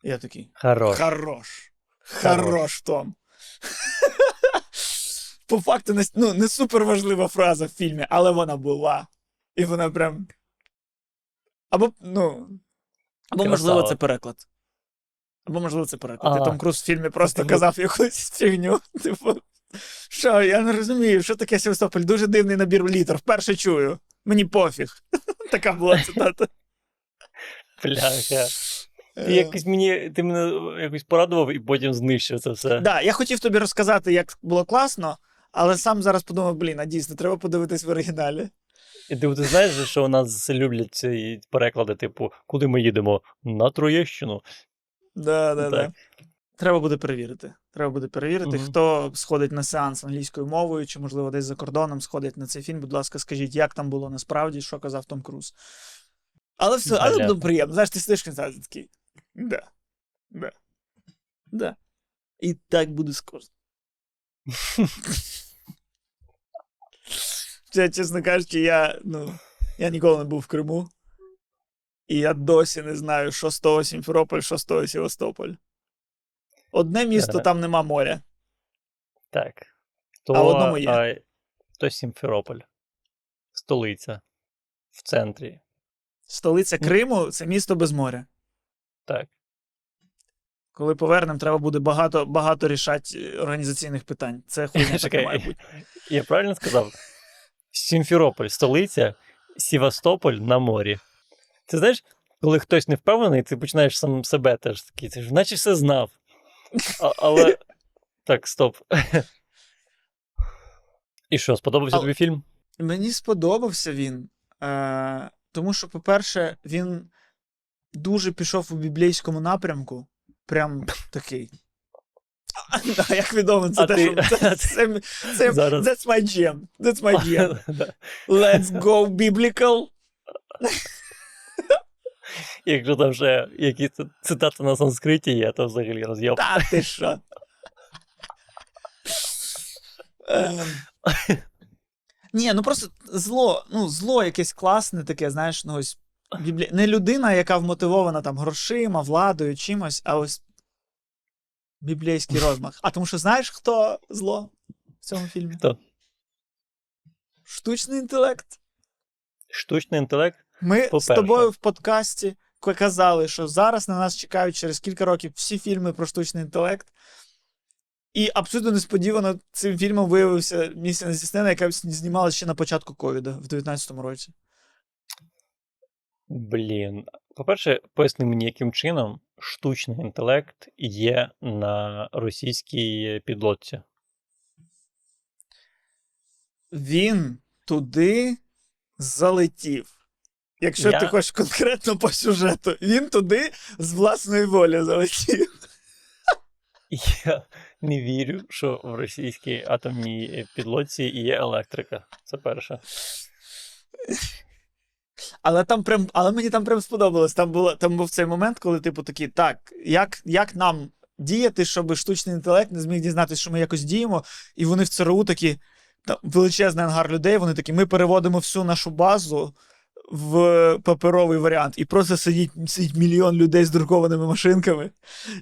І я такий, Хорош. хорош. Хорош. Том. По факту, не, ну, не супер важлива фраза в фільмі, але вона була. І вона прям. Або, ну. Або, можливо, це переклад. Або, можливо, це переклад. А. Том Круз в фільмі просто казав якусь фігню. Типу, що, я не розумію, що таке Севастополь? Дуже дивний набір літер. Вперше чую. Мені пофіг. Така була цитата. Бляха. Ти Е, якось мені, ти мене якось порадував і потім знищив це все. Да, я хотів тобі розказати, як було класно, але сам зараз подумав, блін, а дійсно, треба подивитись в оригіналі. І ти, ти знаєш, що у нас люблять ці переклади, типу, куди ми їдемо? На Троєщину. Да, да, да. Треба буде перевірити. Треба буде перевірити, Мгм. хто сходить на сеанс англійською мовою, чи, можливо, десь за кордоном сходить на цей фільм. Будь ласка, скажіть, як там було насправді, що казав Том Круз. Але все, але Понятно. буде приємно. Знаєш, ти сидиш в такий. Да. Да. Да. І так буде з кожним. Чесно кажучи, я, ну, я ніколи не був в Криму. І я досі не знаю, що з того Сімферополь, що з того Севастополь. Одне місто, там нема моря. Так. То, А в одному є. а, то Сімферополь. Столиця. В центрі. Столиця Криму це місто без моря. Так. Коли повернемо, треба буде багато, багато рішати організаційних питань. Це хуйня Чекай. має бути. Я правильно сказав? Сімферополь, столиця, Сівастополь на морі. Ти знаєш, коли хтось не впевнений, ти починаєш сам себе теж такий, ти ж наче все знав. А, але. Так, стоп. І що, сподобався тобі фільм? Мені сподобався він. Е, тому що, по-перше, він дуже пішов у біблійському напрямку. Прям такий. А як відомо, це те, що that's my jam. That's my jam. Let's go biblical. Якщо там ще якісь цитати на санскриті є, то взагалі роз'єб. Та ти що? Ні, ну просто зло, ну, зло якесь класне таке, знаєш, ну ось біблі... не людина, яка вмотивована там грошима, владою, чимось, а ось біблійський розмах. А тому що знаєш, хто зло в цьому фільмі? Хто? Штучний інтелект. Штучний інтелект. Ми з тобою в подкасті казали, що зараз на нас чекають через кілька років всі фільми про штучний інтелект. І абсолютно несподівано цим фільмом виявився місія нездійснена, яка знімалася ще на початку ковіда в 19-му році. Блін. По-перше, поясни мені, яким чином штучний інтелект є на російській підлодці. Він туди залетів. Якщо Я- ти хочеш конкретно по сюжету, він туди з власної волі залетів. Я не вірю, що в російській атомній підлодці є електрика. Це перше. Але там прям, але мені там прям сподобалось. Там було там був цей момент, коли, типу, такий, так, як, як нам діяти, щоб штучний інтелект не зміг дізнатися, що ми якось діємо, і вони в ЦРУ такі, там, величезний ангар людей, вони такі, ми переводимо всю нашу базу в паперовий варіант. І просто сидить, сидить мільйон людей з друкованими машинками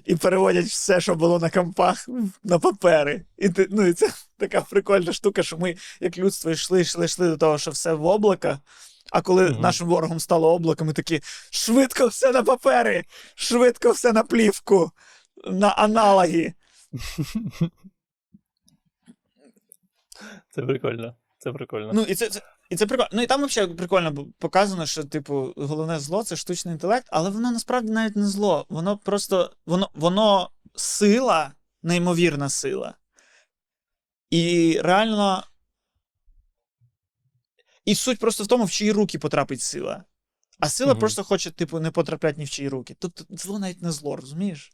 і переводять все, що було на компах, на папери. І, ти, ну, і це така прикольна штука, що ми, як людство, йшли, йшли, йшли до того, що все в облака. А коли Мгм. нашим ворогом стало облако, ми такі швидко все на папери, швидко все на плівку, на аналоги. Це прикольно. Це прикольно. Ну, і це, це, і це прикольно. Ну і там взагалі прикольно показано, що, типу, головне зло це штучний інтелект, але воно насправді навіть не зло. Воно просто воно, воно сила, неймовірна сила. І реально. І суть просто в тому, в чиї руки потрапить сила. А сила Мгм. просто хоче, типу, не потрапляти ні в чиї руки. Тобто зло навіть не зло, розумієш?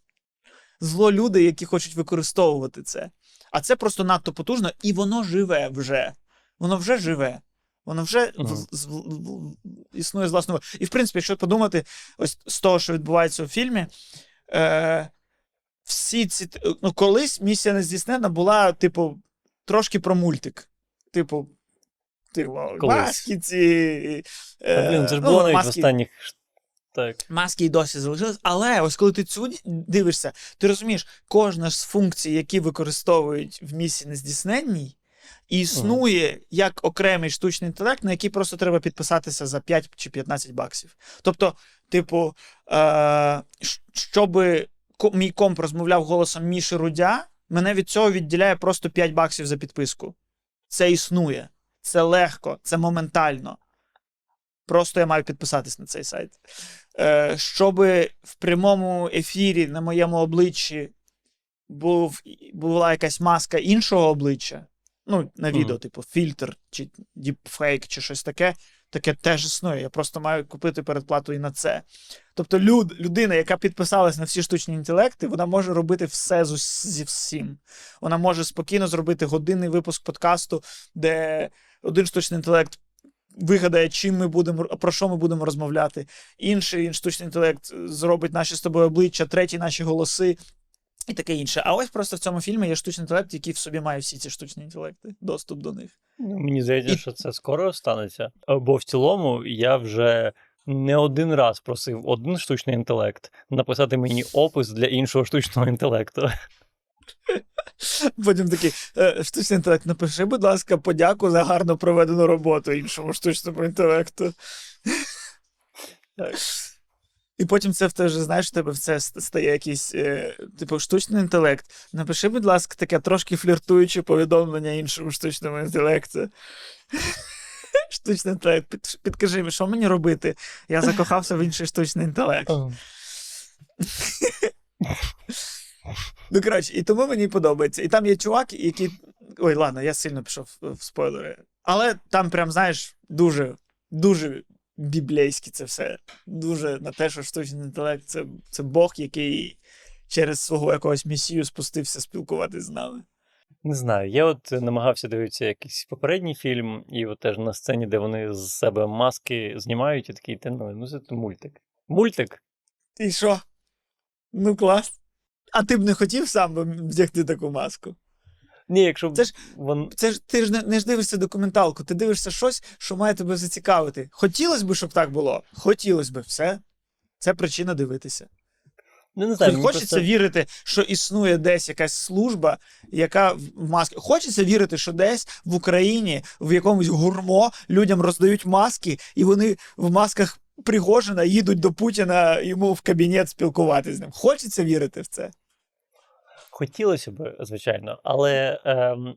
Зло люди, які хочуть використовувати це. А це просто надто потужно, і воно живе вже. Воно вже живе. Воно вже в- з- в- в- існує з власного. І в принципі, якщо подумати, ось з того, що відбувається у фільмі, е, всі ці. Ну, колись місія нездійснена була, типу, трошки про мультик. Типу, типу, маски ці. Блін, це ж ну, було навіть в маски- останніх. Так. Маски і досі залишились, але ось коли ти цю дивишся, ти розумієш, кожна з функцій, які використовують в місії нездійсненній, існує як окремий штучний інтелект, на який просто треба підписатися за 5 чи 15 баксів. Тобто, типу, е- щоб мій комп розмовляв голосом Міші Рудя, мене від цього відділяє просто 5 баксів за підписку. Це існує, це легко, це моментально. Просто я маю підписатись на цей сайт. Е, щоб в прямому ефірі на моєму обличчі був, була якась маска іншого обличчя. Ну, на відео, Мгм. типу, фільтр, чи діпфейк, чи щось таке. Таке теж існує. Я просто маю купити передплату і на це. Тобто, люд, людина, яка підписалась на всі штучні інтелекти, вона може робити все з зі всім. Вона може спокійно зробити годинний випуск подкасту, де один штучний інтелект вигадає, чим ми будемо, про що ми будемо розмовляти. Інший штучний інтелект зробить наші з тобою обличчя, третій наші голоси і таке інше. А ось просто в цьому фільмі є штучний інтелект, який в собі має всі ці штучні інтелекти, доступ до них. Ну, Мені здається, І- що це скоро станеться. Бо в цілому я вже не один раз просив один штучний інтелект написати мені опис для іншого штучного інтелекту. Потім такий «Е, штучний інтелект, напиши, будь ласка, подяку за гарно проведену роботу іншому штучному інтелекту. Так. І потім це в те вже, знаєш, в тебе в це стає якийсь, е, типу, штучний інтелект. Напиши, будь ласка, таке трошки фліртуюче повідомлення іншому штучному інтелекту. Штучний інтелект, під, підкажи мені, що мені робити? Я закохався в інший штучний інтелект. Ну, коротше, і тому мені подобається. І там є чувак, який. Ой, ладно, я сильно пішов в спойлери. Але там, прям, знаєш, дуже, дуже біблейське це все. Дуже на те, що штучний інтелект це, це Бог, який, через свого якогось місію спустився спілкуватись з нами. Не знаю. Я от намагався дивитися якийсь попередній фільм, і от теж на сцені, де вони з себе маски знімають, і такий, та ну, ну це мультик. Мультик? І що? Ну, клас. А ти б не хотів сам би вдягти таку маску? Ні, якщо Це ж- вон... Це ж ти ж не, не ж дивишся документалку, ти дивишся щось, що має тебе зацікавити. Хотілося б, щоб так було? Хотілося б, все. Це причина дивитися. Ну, не знаю, Хоч хочеться просто... вірити, що існує десь якась служба, яка в маски. Хочеться вірити, що десь в Україні в якомусь гурмо людям роздають маски, і вони в масках Пригожина їдуть до Путіна йому в кабінет спілкуватися з ним. Хочеться вірити в це. Хотілося б, звичайно, але ем,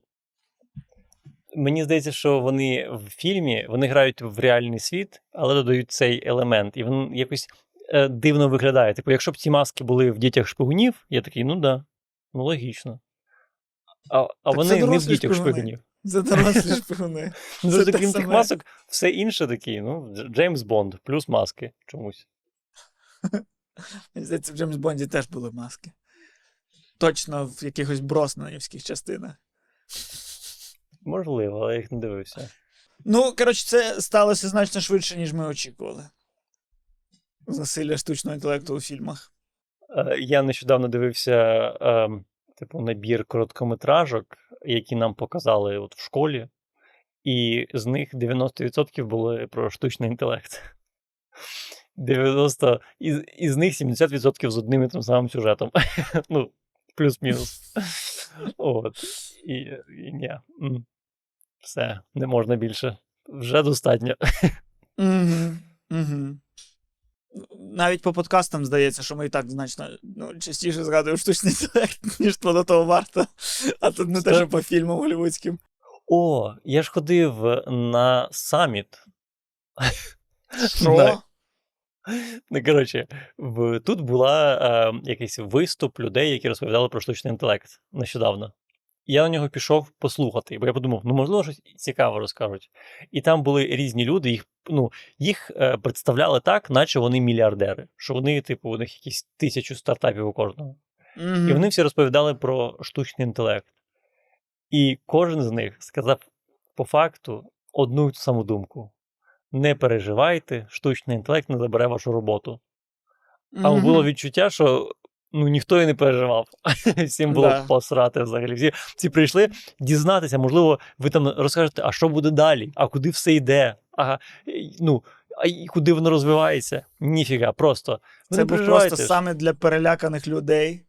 мені здається, що вони в фільмі вони грають в реальний світ, але додають цей елемент, і він якось е, дивно виглядає. Типу, якщо б ці маски були в дітях шпигунів, я такий, ну да, ну логічно. А, а Так вони не в дітях шпигунів. Це дорослі шпигуни. Ну, крім тих масок, все інше такі, ну, Джеймс Бонд, плюс маски чомусь. Мені здається, в Джеймс Бонді теж були маски. Точно в якихось броснанівських частинах. Можливо, але я їх не дивився. Ну, коротше, це сталося значно швидше, ніж ми очікували. Засилля штучного інтелекту у фільмах. Е, Я нещодавно дивився е, типу, набір короткометражок, які нам показали от в школі, і з них 90% були про штучний інтелект. 90, із, із них 70% з одним і тим самим сюжетом. ну, плюс-мінус. От. І, і ні. Все, не можна більше. Вже достатньо. Угу. Угу. Навіть по подкастам здається, що ми і так значно ну, частіше згадуємо штучний інтелект, ніж до того варто. А тут не те, що по фільмам голівудським. О, я ж ходив на саміт. Що? Да. Ну, коротше, в, тут була е, якийсь виступ людей, які розповідали про штучний інтелект нещодавно. Я на нього пішов послухати, бо я подумав, ну можливо, щось цікаве розкажуть. І там були різні люди, їх, ну, їх е, представляли так, наче вони мільярдери, що вони, типу, у них якісь тисячу стартапів у кожного. Мгм. І вони всі розповідали про штучний інтелект. І кожен з них сказав по факту одну й ту саму думку: не переживайте, штучний інтелект не забере вашу роботу. А Мгм. було відчуття, що ну, ніхто і не переживав. Всім було Да. посрати взагалі. Всі, всі прийшли дізнатися, можливо, ви там розкажете, а що буде далі, а куди все йде, а, ну, а куди воно розвивається. Ніфіга, просто. Ви Це був просто саме для переляканих людей.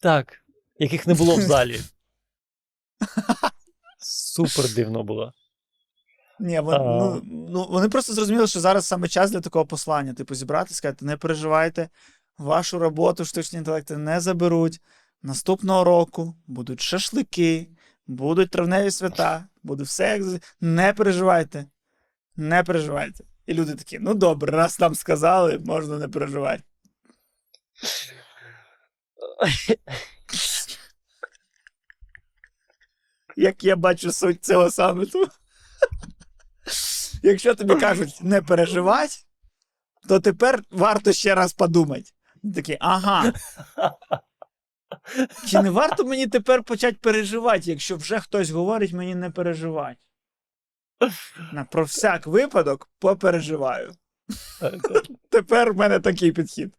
Так, яких не було в залі. Супер дивно було. Ні, вон, А. ну, ну, вони просто зрозуміли, що зараз саме час для такого послання. Типу, зібрати, сказати, не переживайте, вашу роботу штучні інтелекти не заберуть. Наступного року будуть шашлики, будуть травневі свята, буде все як не переживайте. Не переживайте. І люди такі: ну добре, раз нам сказали, можна не переживати. Як я бачу суть цього саміту. Якщо тобі кажуть не переживати, то тепер варто ще раз подумати. Ти Такий, ага. Чи не варто мені тепер почати переживати, якщо вже хтось говорить мені не переживати? На, про всяк випадок попереживаю. Тепер в мене такий підхід.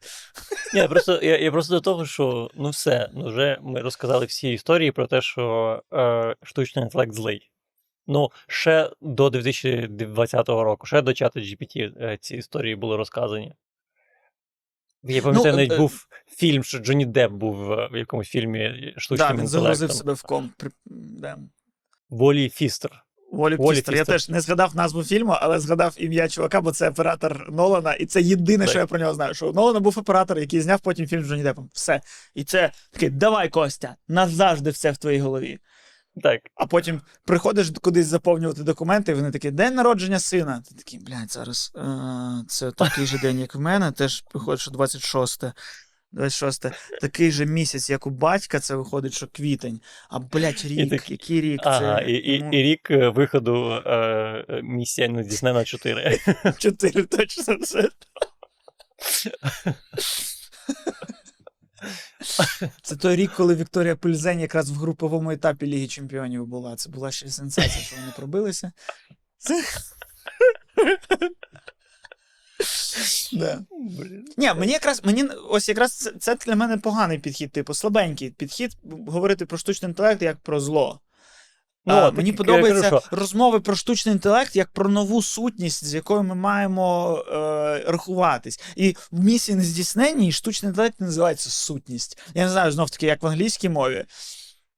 Ні, просто я, я просто до того, що ну все, ну вже ми розказали всі історії про те, що е, штучний інтелект злий. Ну, ще до 2020 року, ще до чату GPT е, ці історії були розказані. Я пам'ятаю, Ну, навіть е, був фільм, що Джонні Депп був е, в якомусь фільмі штучним Так, він загрузив себе в комп. Да. Волі Фістер. Волі Волі Фістер. Я теж не згадав назву фільму, але згадав ім'я чувака, бо це оператор Нолана, і це єдине, Так. що я про нього знаю. Що Нолана був оператор, який зняв потім фільм з Джонні Деппом. Все. І це такий, давай, Костя, назавжди все в твоїй голові. Так. А потім приходиш кудись заповнювати документи, і вони такі, день народження сина. Ти такий, блядь, зараз е, це такий же день, як в мене, теж виходить, що 26. 26. Такий же місяць, як у батька, це виходить, що квітень. А блядь, рік, такий, який рік? Ага, це і, і, ну, і рік е, виходу е, місія недійснена 4. Чотири точно все. Це той рік, коли Вікторія Пельзень якраз в груповому етапі Ліги Чемпіонів була. Це була ще сенсація, що вони пробилися. Це... Да. Ні, мені якраз мені ось якраз це, це для мене поганий підхід, типу, слабенький підхід говорити про штучний інтелект як про зло. Ну, а, мені подобаються подобається кажу, розмови про штучний інтелект як про нову сутність, з якою ми маємо е, рахуватись. І в місії нездійсненній штучний інтелект не називається сутність. Я не знаю знов таки, як в англійській мові.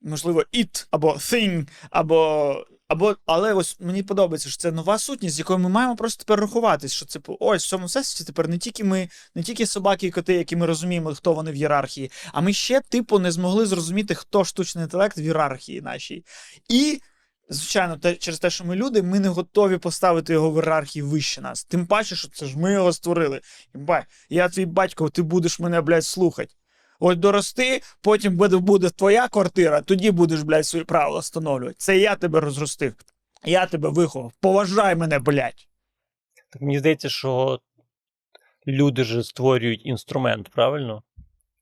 Можливо, it або thing, або. Або, але ось мені подобається, що це нова сутність, з якою ми маємо просто тепер рахуватись, що типу, ось в цьому всесвіті тепер не тільки ми, не тільки собаки і коти, які ми розуміємо, хто вони в ієрархії, а ми ще, типу, не змогли зрозуміти, хто штучний інтелект в ієрархії нашій. І, звичайно, те, через те, що ми люди, ми не готові поставити його в ієрархії вище нас. Тим паче, що це ж ми його створили. Єбай, я твій батько, ти будеш мене, блядь, слухати. От дорости, потім буде, буде твоя квартира, тоді будеш, блядь, свої правила встановлювати. Це я тебе розростив. Я тебе виховав. Поважай мене, блядь. Так мені здається, що люди ж створюють інструмент, правильно?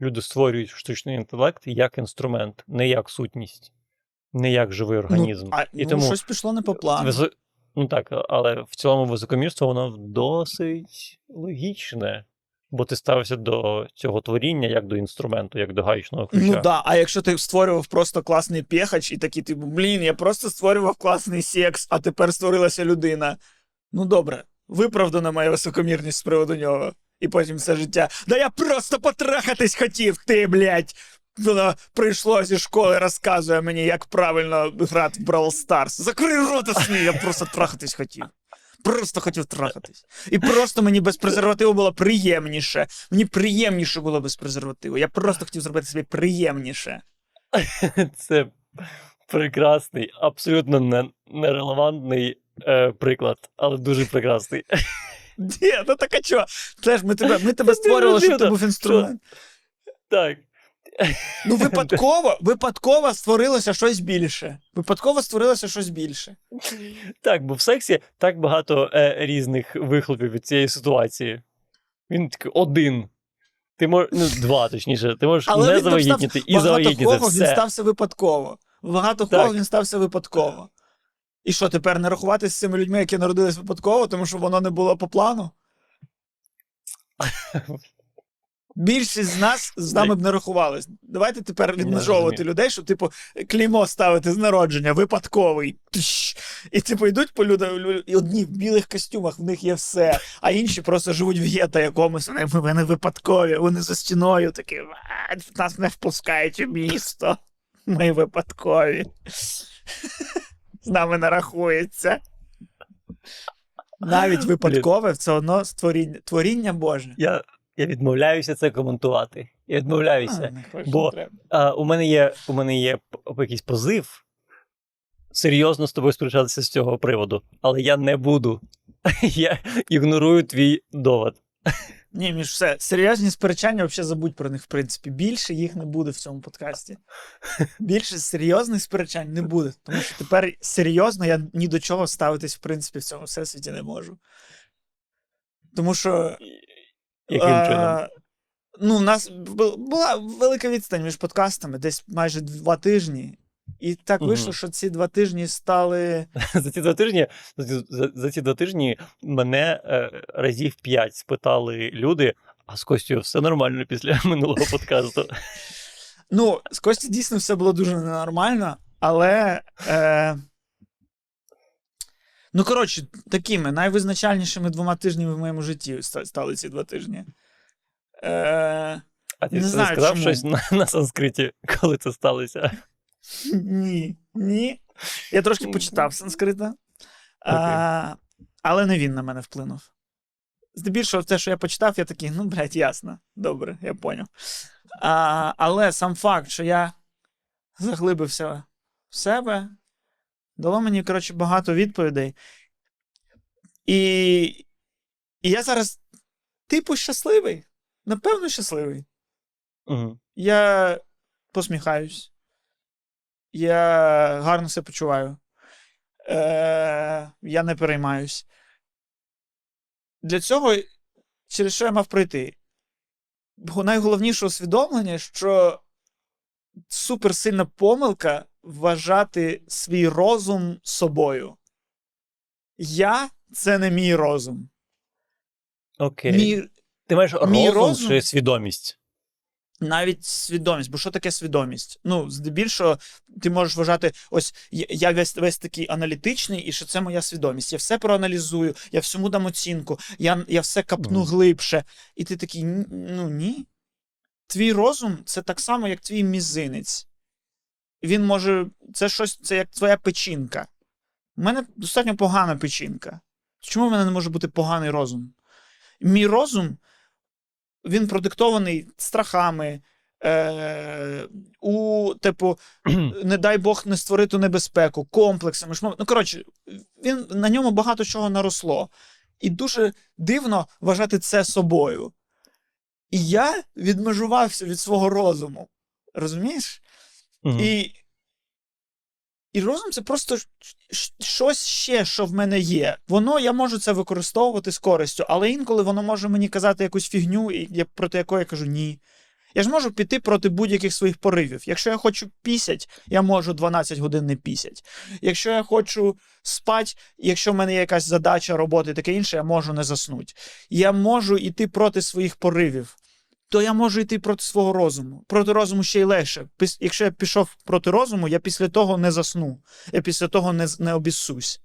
Люди створюють штучний інтелект як інструмент, не як сутність, не як живий організм. Ну, а, І ну, тому щось пішло не по плану. Ну так, але в цілому високомірство воно досить логічне, бо ти ставишся до цього творіння як до інструменту, як до гаючного ключа. Ну да, а якщо ти створював просто класний пехач і такий, типу, блін, я просто створював класний секс, а тепер створилася людина. Ну добре, виправдана моя високомірність з приводу нього. І потім все життя. Да я просто потрахатись хотів, ти, блядь. Воно прийшло зі школи, розказує мені, як правильно грати в Brawl Stars. Закрий рота свій, я просто трахатись хотів. Просто хотів трахатись. І просто мені без презервативу було приємніше. Мені приємніше було без презервативу. Я просто хотів зробити собі приємніше. Це прекрасний, абсолютно не, нерелевантний е, приклад, але дуже прекрасний. Ні, ну так а чого? Це ж ми тебе, ми тебе створювали, щоб ти був інструмент. Так. Ну, випадково, випадково створилося щось більше. Випадково створилося щось більше. Так, бо в сексі так багато е, різних вихлопів від цієї ситуації. Він такий один. Ти мож, ну, два, точніше, ти можеш Але не там став завагітніти і Багато завагітніти він стався випадково. Багато ховок він стався випадково. І що, тепер не рахуватися з цими людьми, які народились випадково, тому що воно не було по плану? Більшість з нас з нами б не рахувались. Давайте тепер відмежовувати людей, що, типу, клеймо ставити з народження, випадковий. Тш. І типу йдуть по людям, і одні в білих костюмах, в них є все, а інші просто живуть в гетто якомусь, вони, вони випадкові, вони за стіною такі, нас не впускають у місто. Ми випадкові. З нами не рахується. Навіть випадкове все одно створіння, творіння Боже. Я, я відмовляюся це коментувати. Я відмовляюся. А, бо- А, у мене є, у мене є якийсь позив серйозно з тобою сперечатися з цього приводу, але я не буду. Я ігнорую твій довод. Ні, між все. Серйозні сперечання, взагалі забудь про них, в принципі. Більше їх не буде в цьому подкасті. Більше серйозних сперечань не буде. Тому що тепер серйозно я ні до чого ставитись, в принципі, в цьому всесвіті не можу. Тому що. Яким чином? Ну, у нас була велика відстань між подкастами, десь майже два тижні. І так вийшло, що ці два тижні стали. За ці два тижні, за, за, ці два тижні мене е, разів п'ять спитали люди, а з Костю все нормально після минулого подкасту. Ну, з Кості дійсно все було дуже ненормально, але. Е... Ну, коротше, такими найвизначальнішими двома тижнями в моєму житті стали ці два тижні. Е... А ти Не знаю, сказав чому. щось на, на санскриті, коли це сталося? Ні, ні. Я трошки почитав санскрита, а, але не він на мене вплинув. Здебільшого, те, що я почитав, я такий, ну, блядь, ясно, добре, я поняв. А, але сам факт, що я заглибився в себе, дало мені, коротше, багато відповідей. І, і я зараз, типу, щасливий. Напевно, щасливий. Угу. Я посміхаюсь. Я гарно себе почуваю. Е, я не переймаюсь. Для цього, через що я мав пройти? найголовніше усвідомлення, що суперсильна помилка вважати свій розум собою. Я це не мій розум. Окей. Мій, Ти маєш мій розум, розум- чи свідомість? навіть свідомість. Бо що таке свідомість? Ну, здебільшого, ти можеш вважати, ось я- весь, весь такий аналітичний, і що це моя свідомість. Я все проаналізую, я всьому дам оцінку, я, я все капну Мгм. глибше. І ти такий, ну ні. Твій розум це так само, як твій мізинець. Він може. Це щось, це як твоя печінка. У мене достатньо погана печінка. Чому в мене не може бути поганий розум? Мій розум він продиктований страхами. Е, у, типу, не дай Бог не створити небезпеку, комплексами. Ну, коротше, він на ньому багато чого наросло. І дуже дивно вважати це собою. І я відмежувався від свого розуму. Розумієш? Мгм. І, і розум це просто щось ще, що в мене є. Воно я можу це використовувати з користю, але інколи воно може мені казати якусь фігню, проти якої я кажу ні. Я ж можу піти проти будь-яких своїх поривів. Якщо я хочу пісять, я можу 12 годин не пісять. Якщо я хочу спати, якщо в мене є якась задача, робота і таке інше, я можу не заснути. Я можу йти проти своїх поривів. То я можу йти проти свого розуму. Проти розуму ще й легше. Якщо я пішов проти розуму, я після того не засну. Я після того не, не обіссусь.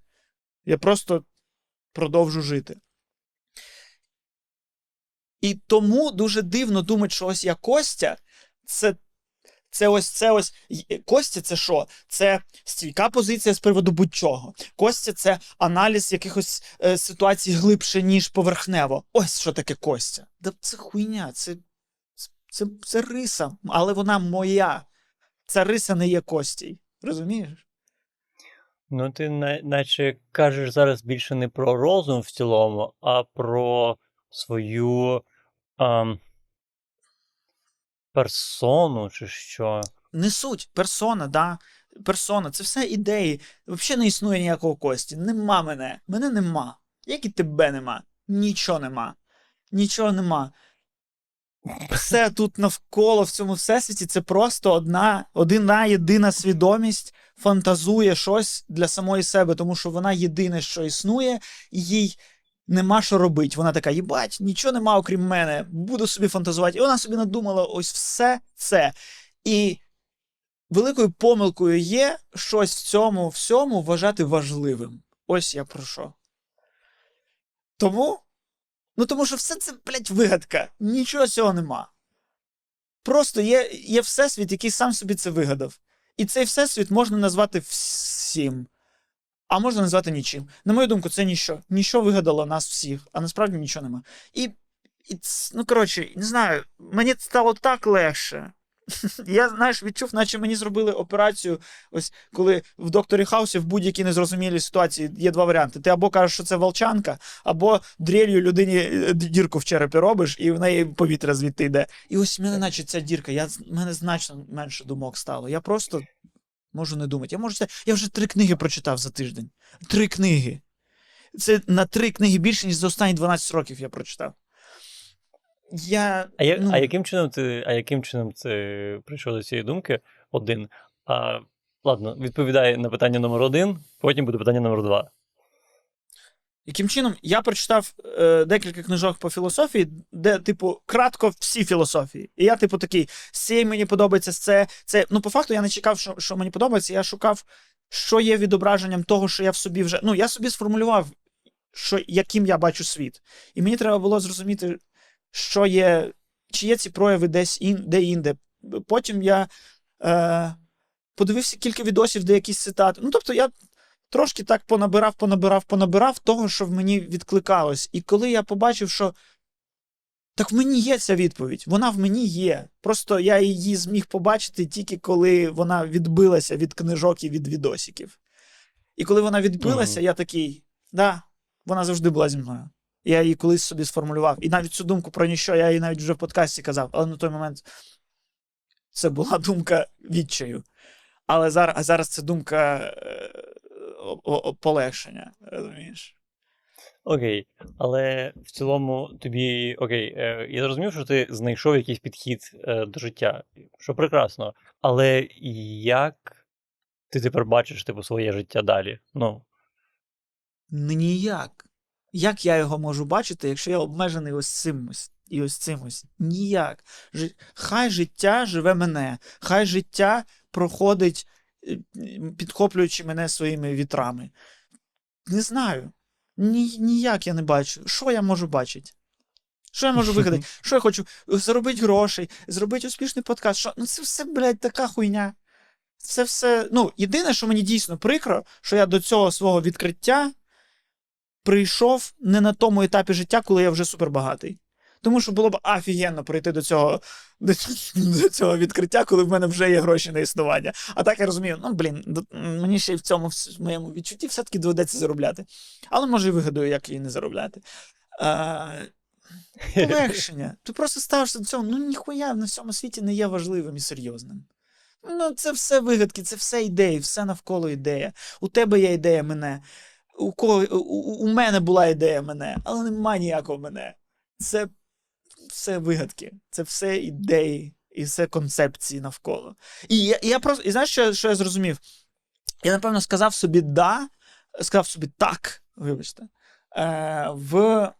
Я просто продовжу жити. І тому дуже дивно думати, що ось я Костя, це, це ось це ось. Костя це що? Це стійка позиція з приводу будь-чого. Костя це аналіз якихось е, ситуацій глибше, ніж поверхнево. Ось що таке Костя. Да це хуйня, це, це, це риса, але вона моя. Ця риса не є Костій. Розумієш? Ну, ти на- наче кажеш зараз більше не про розум в цілому, а про свою ам, персону, чи що. Не суть, персона, да. Персона, це все ідеї. Взагалі не існує ніякого Кості. Нема мене. Мене нема. Як і тебе нема. Нічого нема. Нічого нема. Все тут навколо в цьому всесвіті це просто одна, одна єдина свідомість фантазує щось для самої себе, тому що вона єдине, що існує, і їй нема що робити. Вона така, їбать, нічого нема, окрім мене, буду собі фантазувати. І вона собі надумала ось все це. І великою помилкою є щось в цьому всьому вважати важливим. Ось я про що. Тому. Ну, тому що все це, блядь, вигадка. Нічого цього нема. Просто є, є всесвіт, який сам собі це вигадав. І цей всесвіт можна назвати всім, а можна назвати нічим. На мою думку, це ніщо. Ніщо вигадало нас всіх, а насправді нічого нема. І, і ну, коротше, не знаю, мені стало так легше. Я, знаєш, відчув, наче мені зробили операцію. Ось коли в докторі Хаусі в будь-якій незрозумілій ситуації є два варіанти. Ти або кажеш, що це волчанка, або дрелью людині е, дірку в черепі робиш, і в неї повітря звідти йде. І ось в мене, наче ця дірка, я, в мене значно менше думок стало. Я просто можу не думати. Я можу це. Я вже три книги прочитав за тиждень. Три книги. Це на три книги більше, ніж за останні 12 років я прочитав. Я, А, я, ну, а, яким чином ти, а яким чином ти прийшов до цієї думки? Один. А, ладно, відповідає на питання номер один, потім буде питання номер два. Яким чином я прочитав е, декілька книжок по філософії, де, типу, кратко всі філософії. І я, типу, такий, цієї мені подобається це. це. Ну, по факту, я не чекав, що, що мені подобається. Я шукав, що є відображенням того, що я в собі вже. Ну, я собі сформулював, що, яким я бачу світ. І мені треба було зрозуміти, що є, чи є ці прояви десь ін, де-інде. Потім я е, подивився кілька відосів, де якісь цитати. Ну, тобто, я трошки так понабирав, понабирав, понабирав того, що в мені відкликалось. І коли я побачив, що так в мені є ця відповідь, вона в мені є. Просто я її зміг побачити тільки коли вона відбилася від книжок і від відосиків. І коли вона відбилася, Мгм. я такий, да, вона завжди була зі мною. Я її колись собі сформулював. І навіть цю думку про ніщо я її навіть вже в подкасті казав, але на той момент це була думка відчаю. Але зараз, а зараз це думка е, полегшення, розумієш? Окей, але в цілому тобі окей, е, я зрозумів, що ти знайшов якийсь підхід е, до життя, що прекрасно. Але як ти тепер бачиш типу, своє життя далі? Ну, Ніяк. Як я його можу бачити, якщо я обмежений ось цим ось і ось цим ось? Ніяк. Жи- Хай життя живе мене, хай життя проходить, е, підхоплюючи мене своїми вітрами. Не знаю. Ні, ніяк я не бачу. Що я можу бачити? Що я можу вигадати? Що я хочу? Заробити грошей, зробити успішний подкаст. Що? Ну це все, блядь, така хуйня. Це все. Ну, єдине, що мені дійсно прикро, що я до цього свого відкриття прийшов не на тому етапі життя, коли я вже супербагатий. Тому що було б офігенно прийти до цього, до, до цього відкриття, коли в мене вже є гроші на існування. А так я розумію, ну блін, мені ще й в цьому вс- моєму відчутті все-таки доведеться заробляти. Але може і вигадую, як її не заробляти. А, полегшення. Ти просто ставишся до цього, ну ніхуя на всьому світі не є важливим і серйозним. Ну, це все вигадки, це все ідеї, все навколо ідея. У тебе є ідея мене. У, кого, у, у- мене була ідея мене, але немає ніякого мене. Це все вигадки, це все ідеї і все концепції навколо. І я, я просто, і знаєш, що, що я зрозумів? Я, напевно, сказав собі да, сказав собі так, вибачте, е, в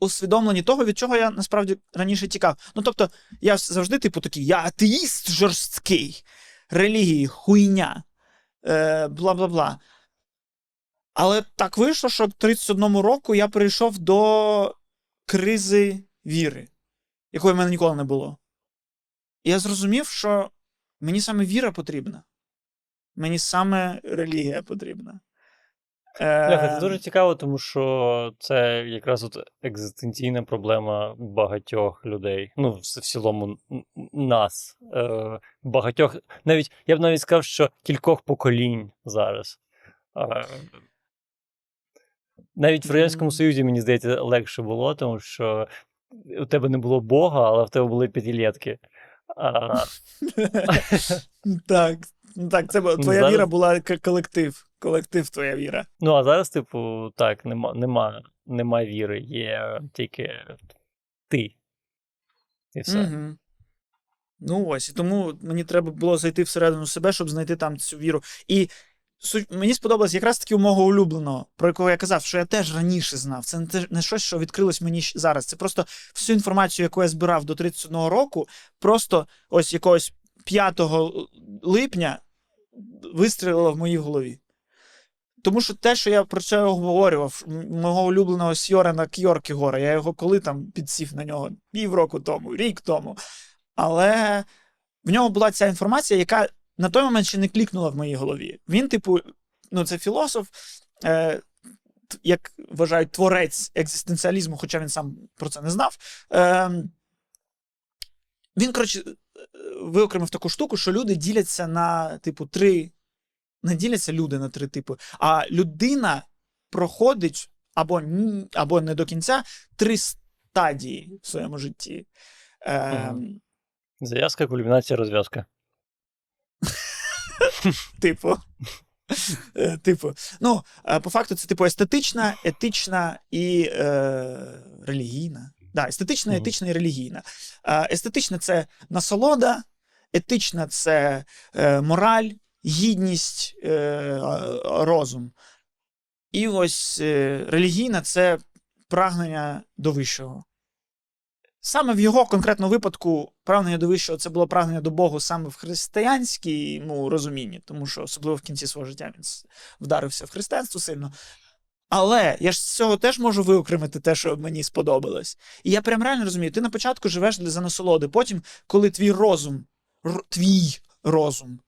усвідомленні того, від чого я насправді раніше тікав. Ну, тобто, я завжди, типу, такий, я атеїст жорсткий, релігії, хуйня, е, бла-бла-бла. Але так вийшло, що к 31 року я перейшов до кризи віри, якої в мене ніколи не було. І я зрозумів, що мені саме віра потрібна. Мені саме релігія потрібна. Бляха, це Е, дуже цікаво, тому що це якраз от екзистенційна проблема багатьох людей. Ну, в, цілому нас. Е, багатьох, навіть я б навіть сказав, що кількох поколінь зараз. Е, навіть в Радянському. Союзі, мені здається, легше було, тому що у тебе не було Бога, але в тебе були п'ятилетки. Так, ну так, це твоя віра була колектив. Колектив твоя віра. ну, а зараз, типу, так, нема, нема, нема віри, є тільки ти. І все. Угу. Ну ось, і тому мені треба було зайти всередину себе, щоб знайти там цю віру. І мені сподобалось якраз таки у мого улюбленого, про якого я казав, що я теж раніше знав. Це не, щось, що відкрилось мені зараз. Це просто всю інформацію, яку я збирав до 31 року, просто ось якогось 5 липня вистрілило в моїй голові. Тому що те, що я про це говорював, м- мого улюбленого Сьорена Кьоркігора, я його коли там підсів на нього півроку тому, рік тому. Але в нього була ця інформація, яка на той момент ще не клікнула в моїй голові. Він, типу, ну, це філософ, е, як вважають, творець екзистенціалізму, хоча він сам про це не знав. Е, він, коротше, е, виокремив таку штуку, що люди діляться на, типу, три. Не діляться люди на три типи, а людина проходить або, або не до кінця три стадії в своєму житті. Е, Зав'язка, кульмінація, розв'язка. Типу. Е, Типу, ну, е, по факту, це типу естетична, етична і е, релігійна. Да, естетична, етична і релігійна. Е, естетична це насолода, етична це е, мораль, гідність, е, е, розум. І ось е, релігійна це прагнення до вищого. Саме в його конкретному випадку прагнення до вищого це було прагнення до Богу саме в християнському розумінні, тому що особливо в кінці свого життя він вдарився в християнство сильно. Але я ж з цього теж можу виокремити те, що мені сподобалось. І я прям реально розумію, ти на початку живеш для за насолоди, потім, коли твій розум, твій розум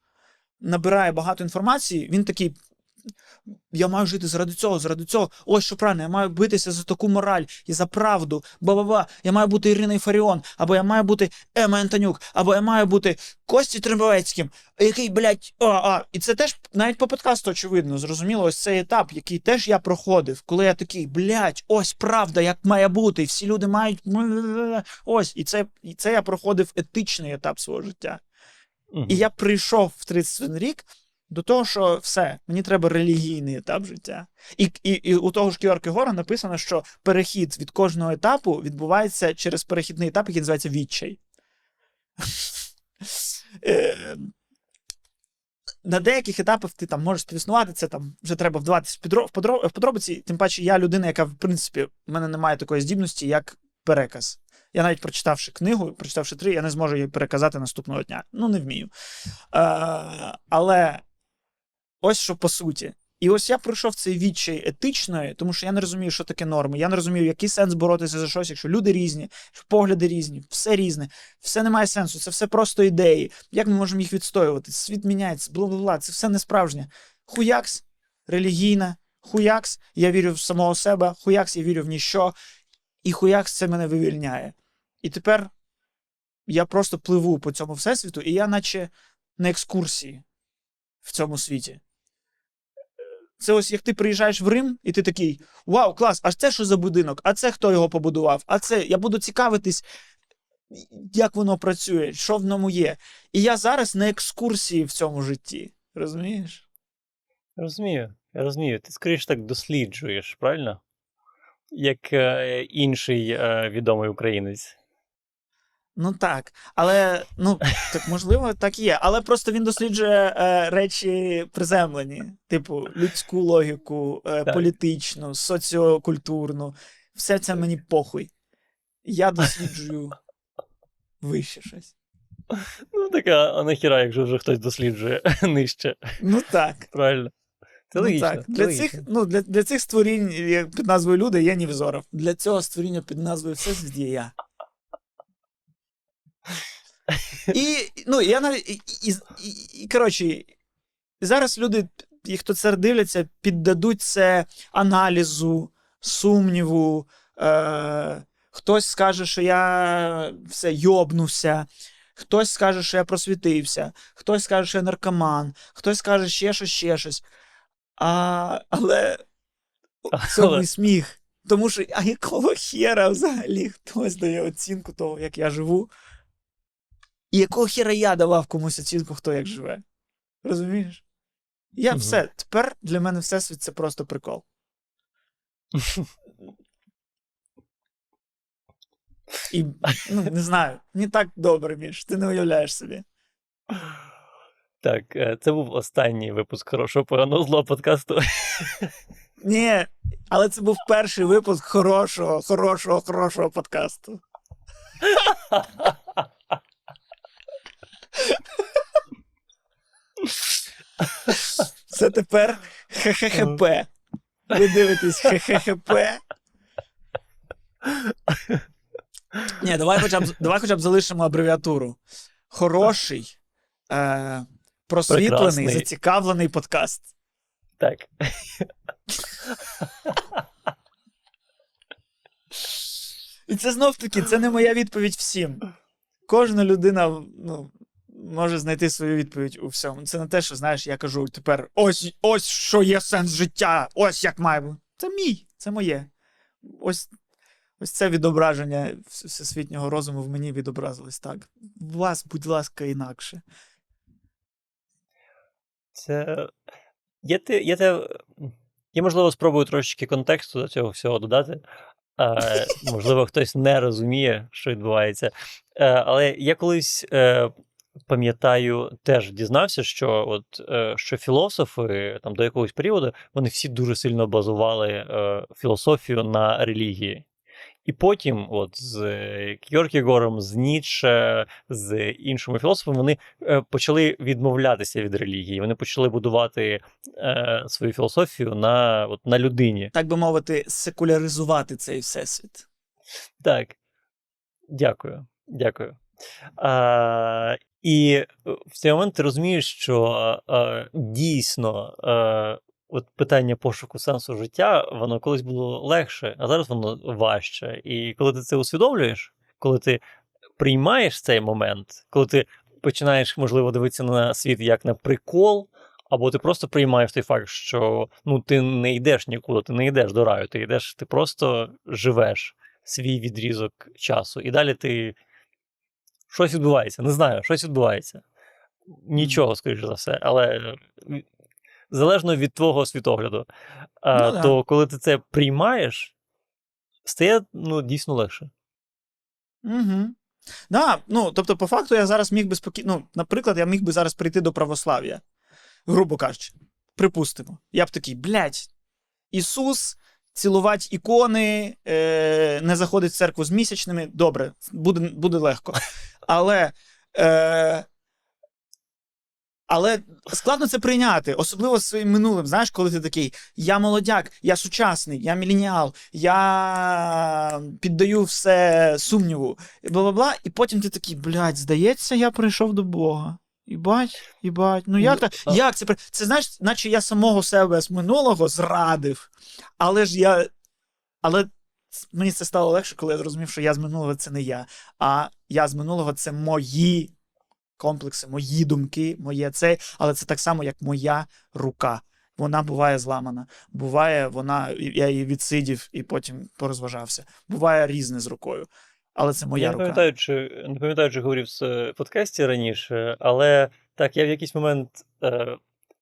набирає багато інформації, він такий. Я маю жити заради цього, заради цього. Ось що правильно, я маю битися за таку мораль і за правду. Ба-ба-ба, я маю бути Іриною Фаріон, або я маю бути Ема Антонюк, або я маю бути Кості Трембовецьким, який, блядь, а, а. І це теж навіть по подкасту очевидно, зрозуміло, ось цей етап, який теж я проходив, коли я такий, блядь, ось правда, як має бути, і всі люди мають. Ось, і це, і це я проходив етичний етап свого життя. І я прийшов в 31 рік До того, що все, мені треба релігійний етап життя. І, і, і у того ж Кіорки Гора написано, що перехід від кожного етапу відбувається через перехідний етап, який називається відчай. Е, На деяких етапах ти там можеш співіснувати, це там вже треба вдаватися в підро- в подро- в подробиці. Тим паче, я людина, яка, в принципі, в мене немає такої здібності, як переказ. Я навіть прочитавши книгу, прочитавши три, я не зможу її переказати наступного дня. Ну, не вмію. Е, але ось що по суті. І ось я пройшов цей відчай етичної, тому що я не розумію, що таке норми. Я не розумію, який сенс боротися за щось, якщо люди різні, погляди різні, все різне, все не має сенсу, це все просто ідеї. Як ми можемо їх відстоювати? Світ міняється, бла бла бла, це все не справжнє. Хуякс, релігійна, хуякс, я вірю в самого себе, хуякс, я вірю в ніщо, і хуякс це мене вивільняє. І тепер я просто пливу по цьому всесвіту, і я, наче на екскурсії в цьому світі. Це ось як ти приїжджаєш в Рим, і ти такий: Вау, клас! А це що за будинок? А це хто його побудував? А це я буду цікавитись, як воно працює, що в ньому є. І я зараз на екскурсії в цьому житті. Розумієш? Розумію, розумію. Ти скоріше так досліджуєш, правильно? Як е, інший е, відомий українець. Ну так. Але ну, так можливо, так і є. Але просто він досліджує е, речі приземлені, типу людську логіку, е, політичну, соціокультурну. Все це мені похуй. Я досліджую вище щось. Ну, така, а нахіра, якщо вже хтось досліджує нижче. Ну так. Правильно. Це ну, логічно. так. це Для, логічно. цих, ну, для, для цих створінь під назвою Люди є Нівзоров. Для цього створіння під назвою є я. І, ну, я навіть, і, і, і, і, коротше, зараз люди, і хто це дивляться, піддадуть це аналізу, сумніву. Е, хтось скаже, що я все йобнувся, хтось скаже, що я просвітився, хтось скаже, що я наркоман, хтось скаже ще щось, ще щось. А, але цьому сміх. Тому що, а якого хера взагалі хтось дає оцінку того, як я живу? І якого хера я давав комусь оцінку, хто як живе? Розумієш? Я Мгм. все. Тепер для мене всесвіт це просто прикол. І ну, не знаю, не так добре більше, ти не уявляєш собі. Так, е, це був останній випуск хорошого поганого злого подкасту. Ні, але це був перший випуск хорошого, хорошого, хорошого подкасту. Це тепер ХХХП. Ви дивитесь ХХХП. Ні, давай хоча б, давай хоча б залишимо абревіатуру. Хороший, е, просвітлений, Прекрасний. зацікавлений подкаст. Так. І це знов таки, це не моя відповідь всім. Кожна людина ну, може знайти свою відповідь у всьому. Це не те, що знаєш, я кажу тепер: ось ось що є сенс життя, ось як має бути. Це мій, це моє. Ось, ось це відображення всесвітнього розуму в мені відобразилось так. Вас, будь ласка, інакше. Це. Я, те, я, те... я, можливо, спробую трошечки контексту до цього всього додати. Е, можливо, хтось не розуміє, що відбувається. Е, але я колись е, пам'ятаю, теж дізнався, що от е, що філософи там до якогось періоду вони всі дуже сильно базували е, філософію на релігії. І потім, от з е, Кьоркігором, з Ніцше, з іншими філософами, вони е, почали відмовлятися від релігії. Вони почали будувати е, свою філософію на, от, на людині. Так би мовити, секуляризувати цей всесвіт. Так. Дякую. Дякую. А, і в цей момент ти розумієш, що а, дійсно а, от питання пошуку сенсу життя, воно колись було легше, а зараз воно важче. І коли ти це усвідомлюєш, коли ти приймаєш цей момент, коли ти починаєш, можливо, дивитися на світ як на прикол, або ти просто приймаєш той факт, що ну, ти не йдеш нікуди, ти не йдеш до раю, ти йдеш, ти просто живеш свій відрізок часу. І далі ти щось відбувається, не знаю, щось відбувається. нічого, скоріше за все. Але залежно від твого світогляду. А, Ну да. То коли ти це приймаєш, стає ну, дійсно легше. Угу. Да, ну, тобто, по факту, я зараз міг би спокійно. Ну, наприклад, я міг би зараз прийти до православ'я, грубо кажучи. Припустимо. Я б такий, блядь, Ісус, цілувати ікони, е, не заходить в церкву з місячними. Добре, буде, буде легко. Але. Е, але складно це прийняти, особливо своїм минулим. Знаєш, коли ти такий: я молодяк, я сучасний, я міленіал, я піддаю все сумніву, бла-бла-бла, і потім ти такий, блядь, здається, я прийшов до Бога. Ібать, ібать. Ну як Ну, так? Як це? Це знаєш, наче я самого себе з минулого зрадив. Але ж я. Але мені це стало легше, коли я зрозумів, що я з минулого це не я. А я з минулого це мої комплекси, мої думки, моє це, але це так само, як моя рука. Вона буває зламана. Буває, вона, я її відсидів і потім порозважався. Буває різне з рукою. Але це моя я не рука. пам'ятаю, чи, не пам'ятаю, чи говорив в е, подкасті раніше, але так, я в якийсь момент. Е,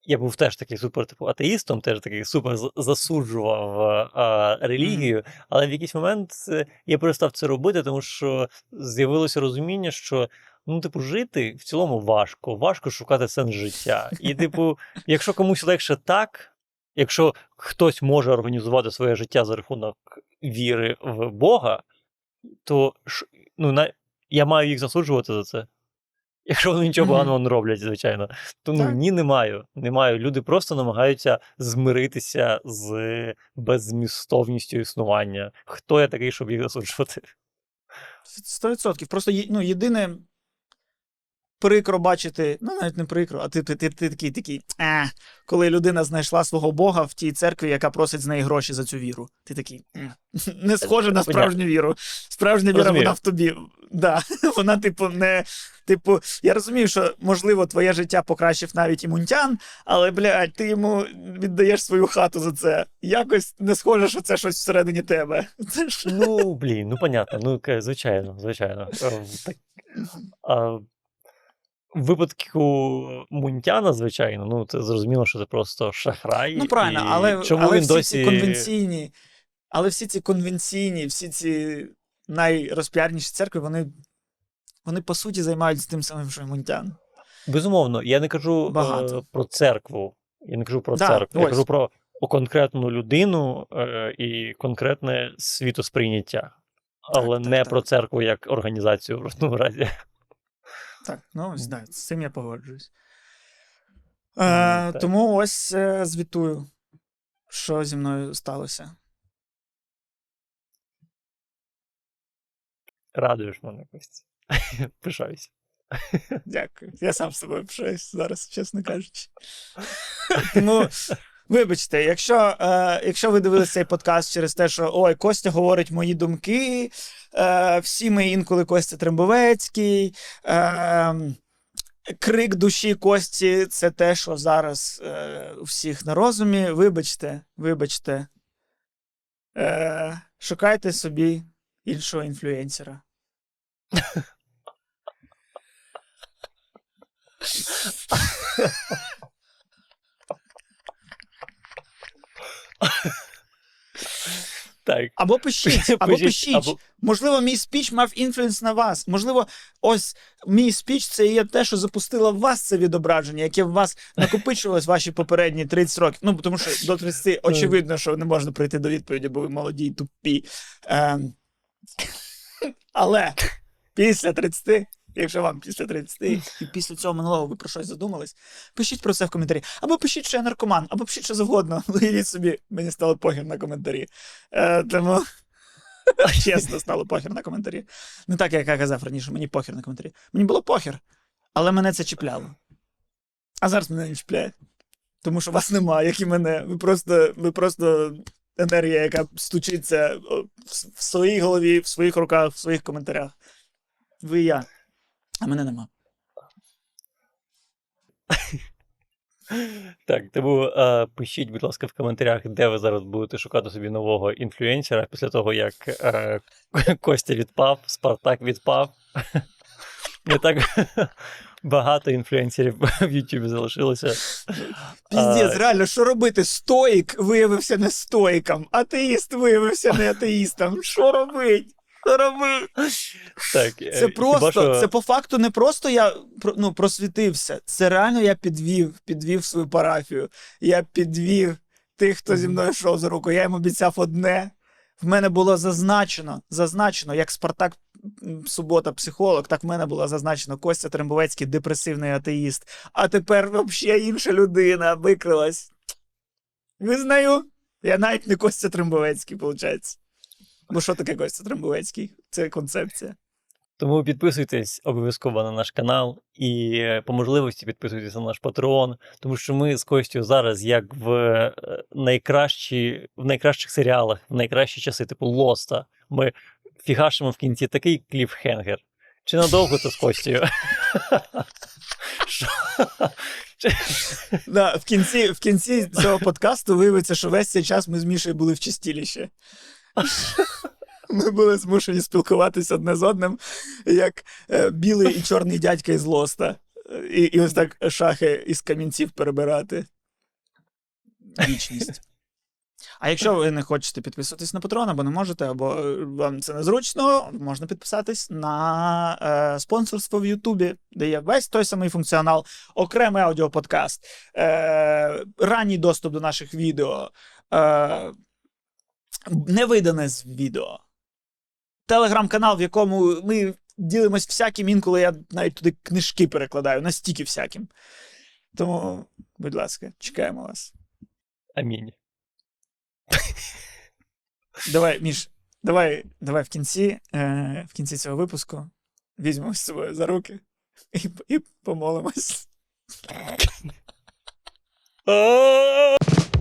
я був теж такий супер типу атеїстом, теж такий супер засуджував е, релігію, але в якийсь момент е, я перестав це робити, тому що з'явилося розуміння, що ну, типу, жити в цілому важко, важко шукати сенс життя. І, типу, якщо комусь легше так, якщо хтось може організувати своє життя за рахунок віри в Бога, то ш- ну, на... я маю їх засуджувати за це. Якщо вони нічого поганого не роблять, звичайно. То ну, Так. ні, не маю. Не маю. Люди просто намагаються змиритися з беззмістовністю існування. Хто я такий, щоб їх засуджувати? Сто відсотків. Просто ну, єдине прикро бачити, ну навіть не прикро, а ти, ти, ти, ти такий, такий, а, коли людина знайшла свого Бога в тій церкві, яка просить з неї гроші за цю віру. Ти такий, «М, не схоже на справжню віру. Справжня віра, вона в тобі. Да, вона, типу, не. Типу, я розумію, що можливо твоє життя покращив навіть і Мунтян, але, блядь, ти йому віддаєш свою хату за це. Якось не схоже, що це щось всередині тебе. Це ж Ну, блін, ну понятно. Ну, звичайно, звичайно. Е, Так, а, в випадку Мунтяна, звичайно, ну це зрозуміло, що це просто шахрай. Ну, правильно, і але, чому але він всі досі... ці конвенційні, але всі ці конвенційні, всі ці найрозпіарніші церкви, вони, вони по суті займаються тим самим, що і Мунтян. Безумовно, я не кажу Багато. е, про церкву. Я не кажу про Да, церкву, я кажу про конкретну людину е, і конкретне світосприйняття. Але так, не так. про церкву як організацію в жодному разі. Так, ну да, з цим я погоджуюсь. Ну, Е, тому ось е, звітую, що зі мною сталося. Радуєш мене Костя. Пишаюся. Дякую. Я сам з собою пишаюсь зараз, чесно кажучи. Тому, вибачте, якщо, е, якщо ви дивилися цей подкаст через те, що ой, Костя говорить мої думки, е, всі ми інколи Костя Трембовецький. Е, крик душі Кості це те, що зараз е, у всіх на розумі. Вибачте, вибачте. Е, шукайте собі іншого інфлюенсера. Так. Або пишіть, або Пишіть, або- Можливо, мій спіч мав інфлюенс на вас. Можливо, ось мій спіч це є те, що запустило в вас це відображення, яке в вас накопичувалось ваші попередні 30 років. Ну, тому що до 30 очевидно, що не можна прийти до відповіді, бо ви молоді і тупі. Ем... Але після 30, якщо вам після 30 і після цього минулого ви про щось задумались, пишіть про це в коментарі. Або пишіть, що я наркоман, або пишіть, що завгодно. Уявіть собі, мені стало похер на коментарі. Е, тому. Чесно, стало похер на коментарі. Не так, як я казав раніше, мені похер на коментарі. Мені було похер, але мене це чіпляло. А зараз мене не чіпляє. Тому що вас нема, як і мене. Ви просто, ви просто енергія, яка стучиться в своїй голові, в своїх руках, в своїх коментарях. Ви і я. А мене нема. Так, тому е, пишіть, будь ласка, в коментарях, де ви зараз будете шукати собі нового інфлюенсера після того, як е, Костя відпав, Спартак відпав. Не так Багато інфлюенсерів в Ютубі залишилося. Піздець, реально, що робити? Стоїк виявився не стоїком, атеїст виявився не атеїстом. Що робить? Так, е, Це просто, що... це по факту не просто я ну, просвітився. Це реально я підвів, підвів свою парафію. Я підвів тих, хто зі мною йшов за руку. Я їм обіцяв одне. В мене було зазначено, зазначено, як Спартак Субота психолог, так в мене було зазначено Костя Трембовецький депресивний атеїст. А тепер взагалі інша людина викрилась. Визнаю, я навіть не Костя Трембовецький, виходить. Бо що таке Костя Трембовецький? Це концепція. Тому підписуйтесь обов'язково на наш канал і е, по можливості підписуйтесь на наш патрон, тому що ми з Костю зараз, як в е, найкращі, в найкращих серіалах, в найкращі часи, типу Лоста, ми фігашимо в кінці такий кліфхенгер. Чи надовго то з Костю? В, кінці, цього подкасту виявиться, що весь цей час ми з Мішею були в чистіліші. Ми були змушені спілкуватися одне з одним, як е, білий і чорний дядька із Лоста. І, і ось так шахи із камінців перебирати. Вічність. А якщо ви не хочете підписуватись на Патрон, або не можете, або е, вам це незручно, можна підписатись на е, спонсорство в Ютубі, де є весь той самий функціонал, окремий аудіоподкаст, е, ранній доступ до наших відео, е, невидане з відео, телеграм-канал, в якому ми ділимось всяким, інколи я навіть туди книжки перекладаю, настільки всяким. Тому, будь ласка, чекаємо вас. Амінь. Давай, Міш, давай, давай в кінці, е, в кінці цього випуску візьмемо з собою за руки і, і помолимось.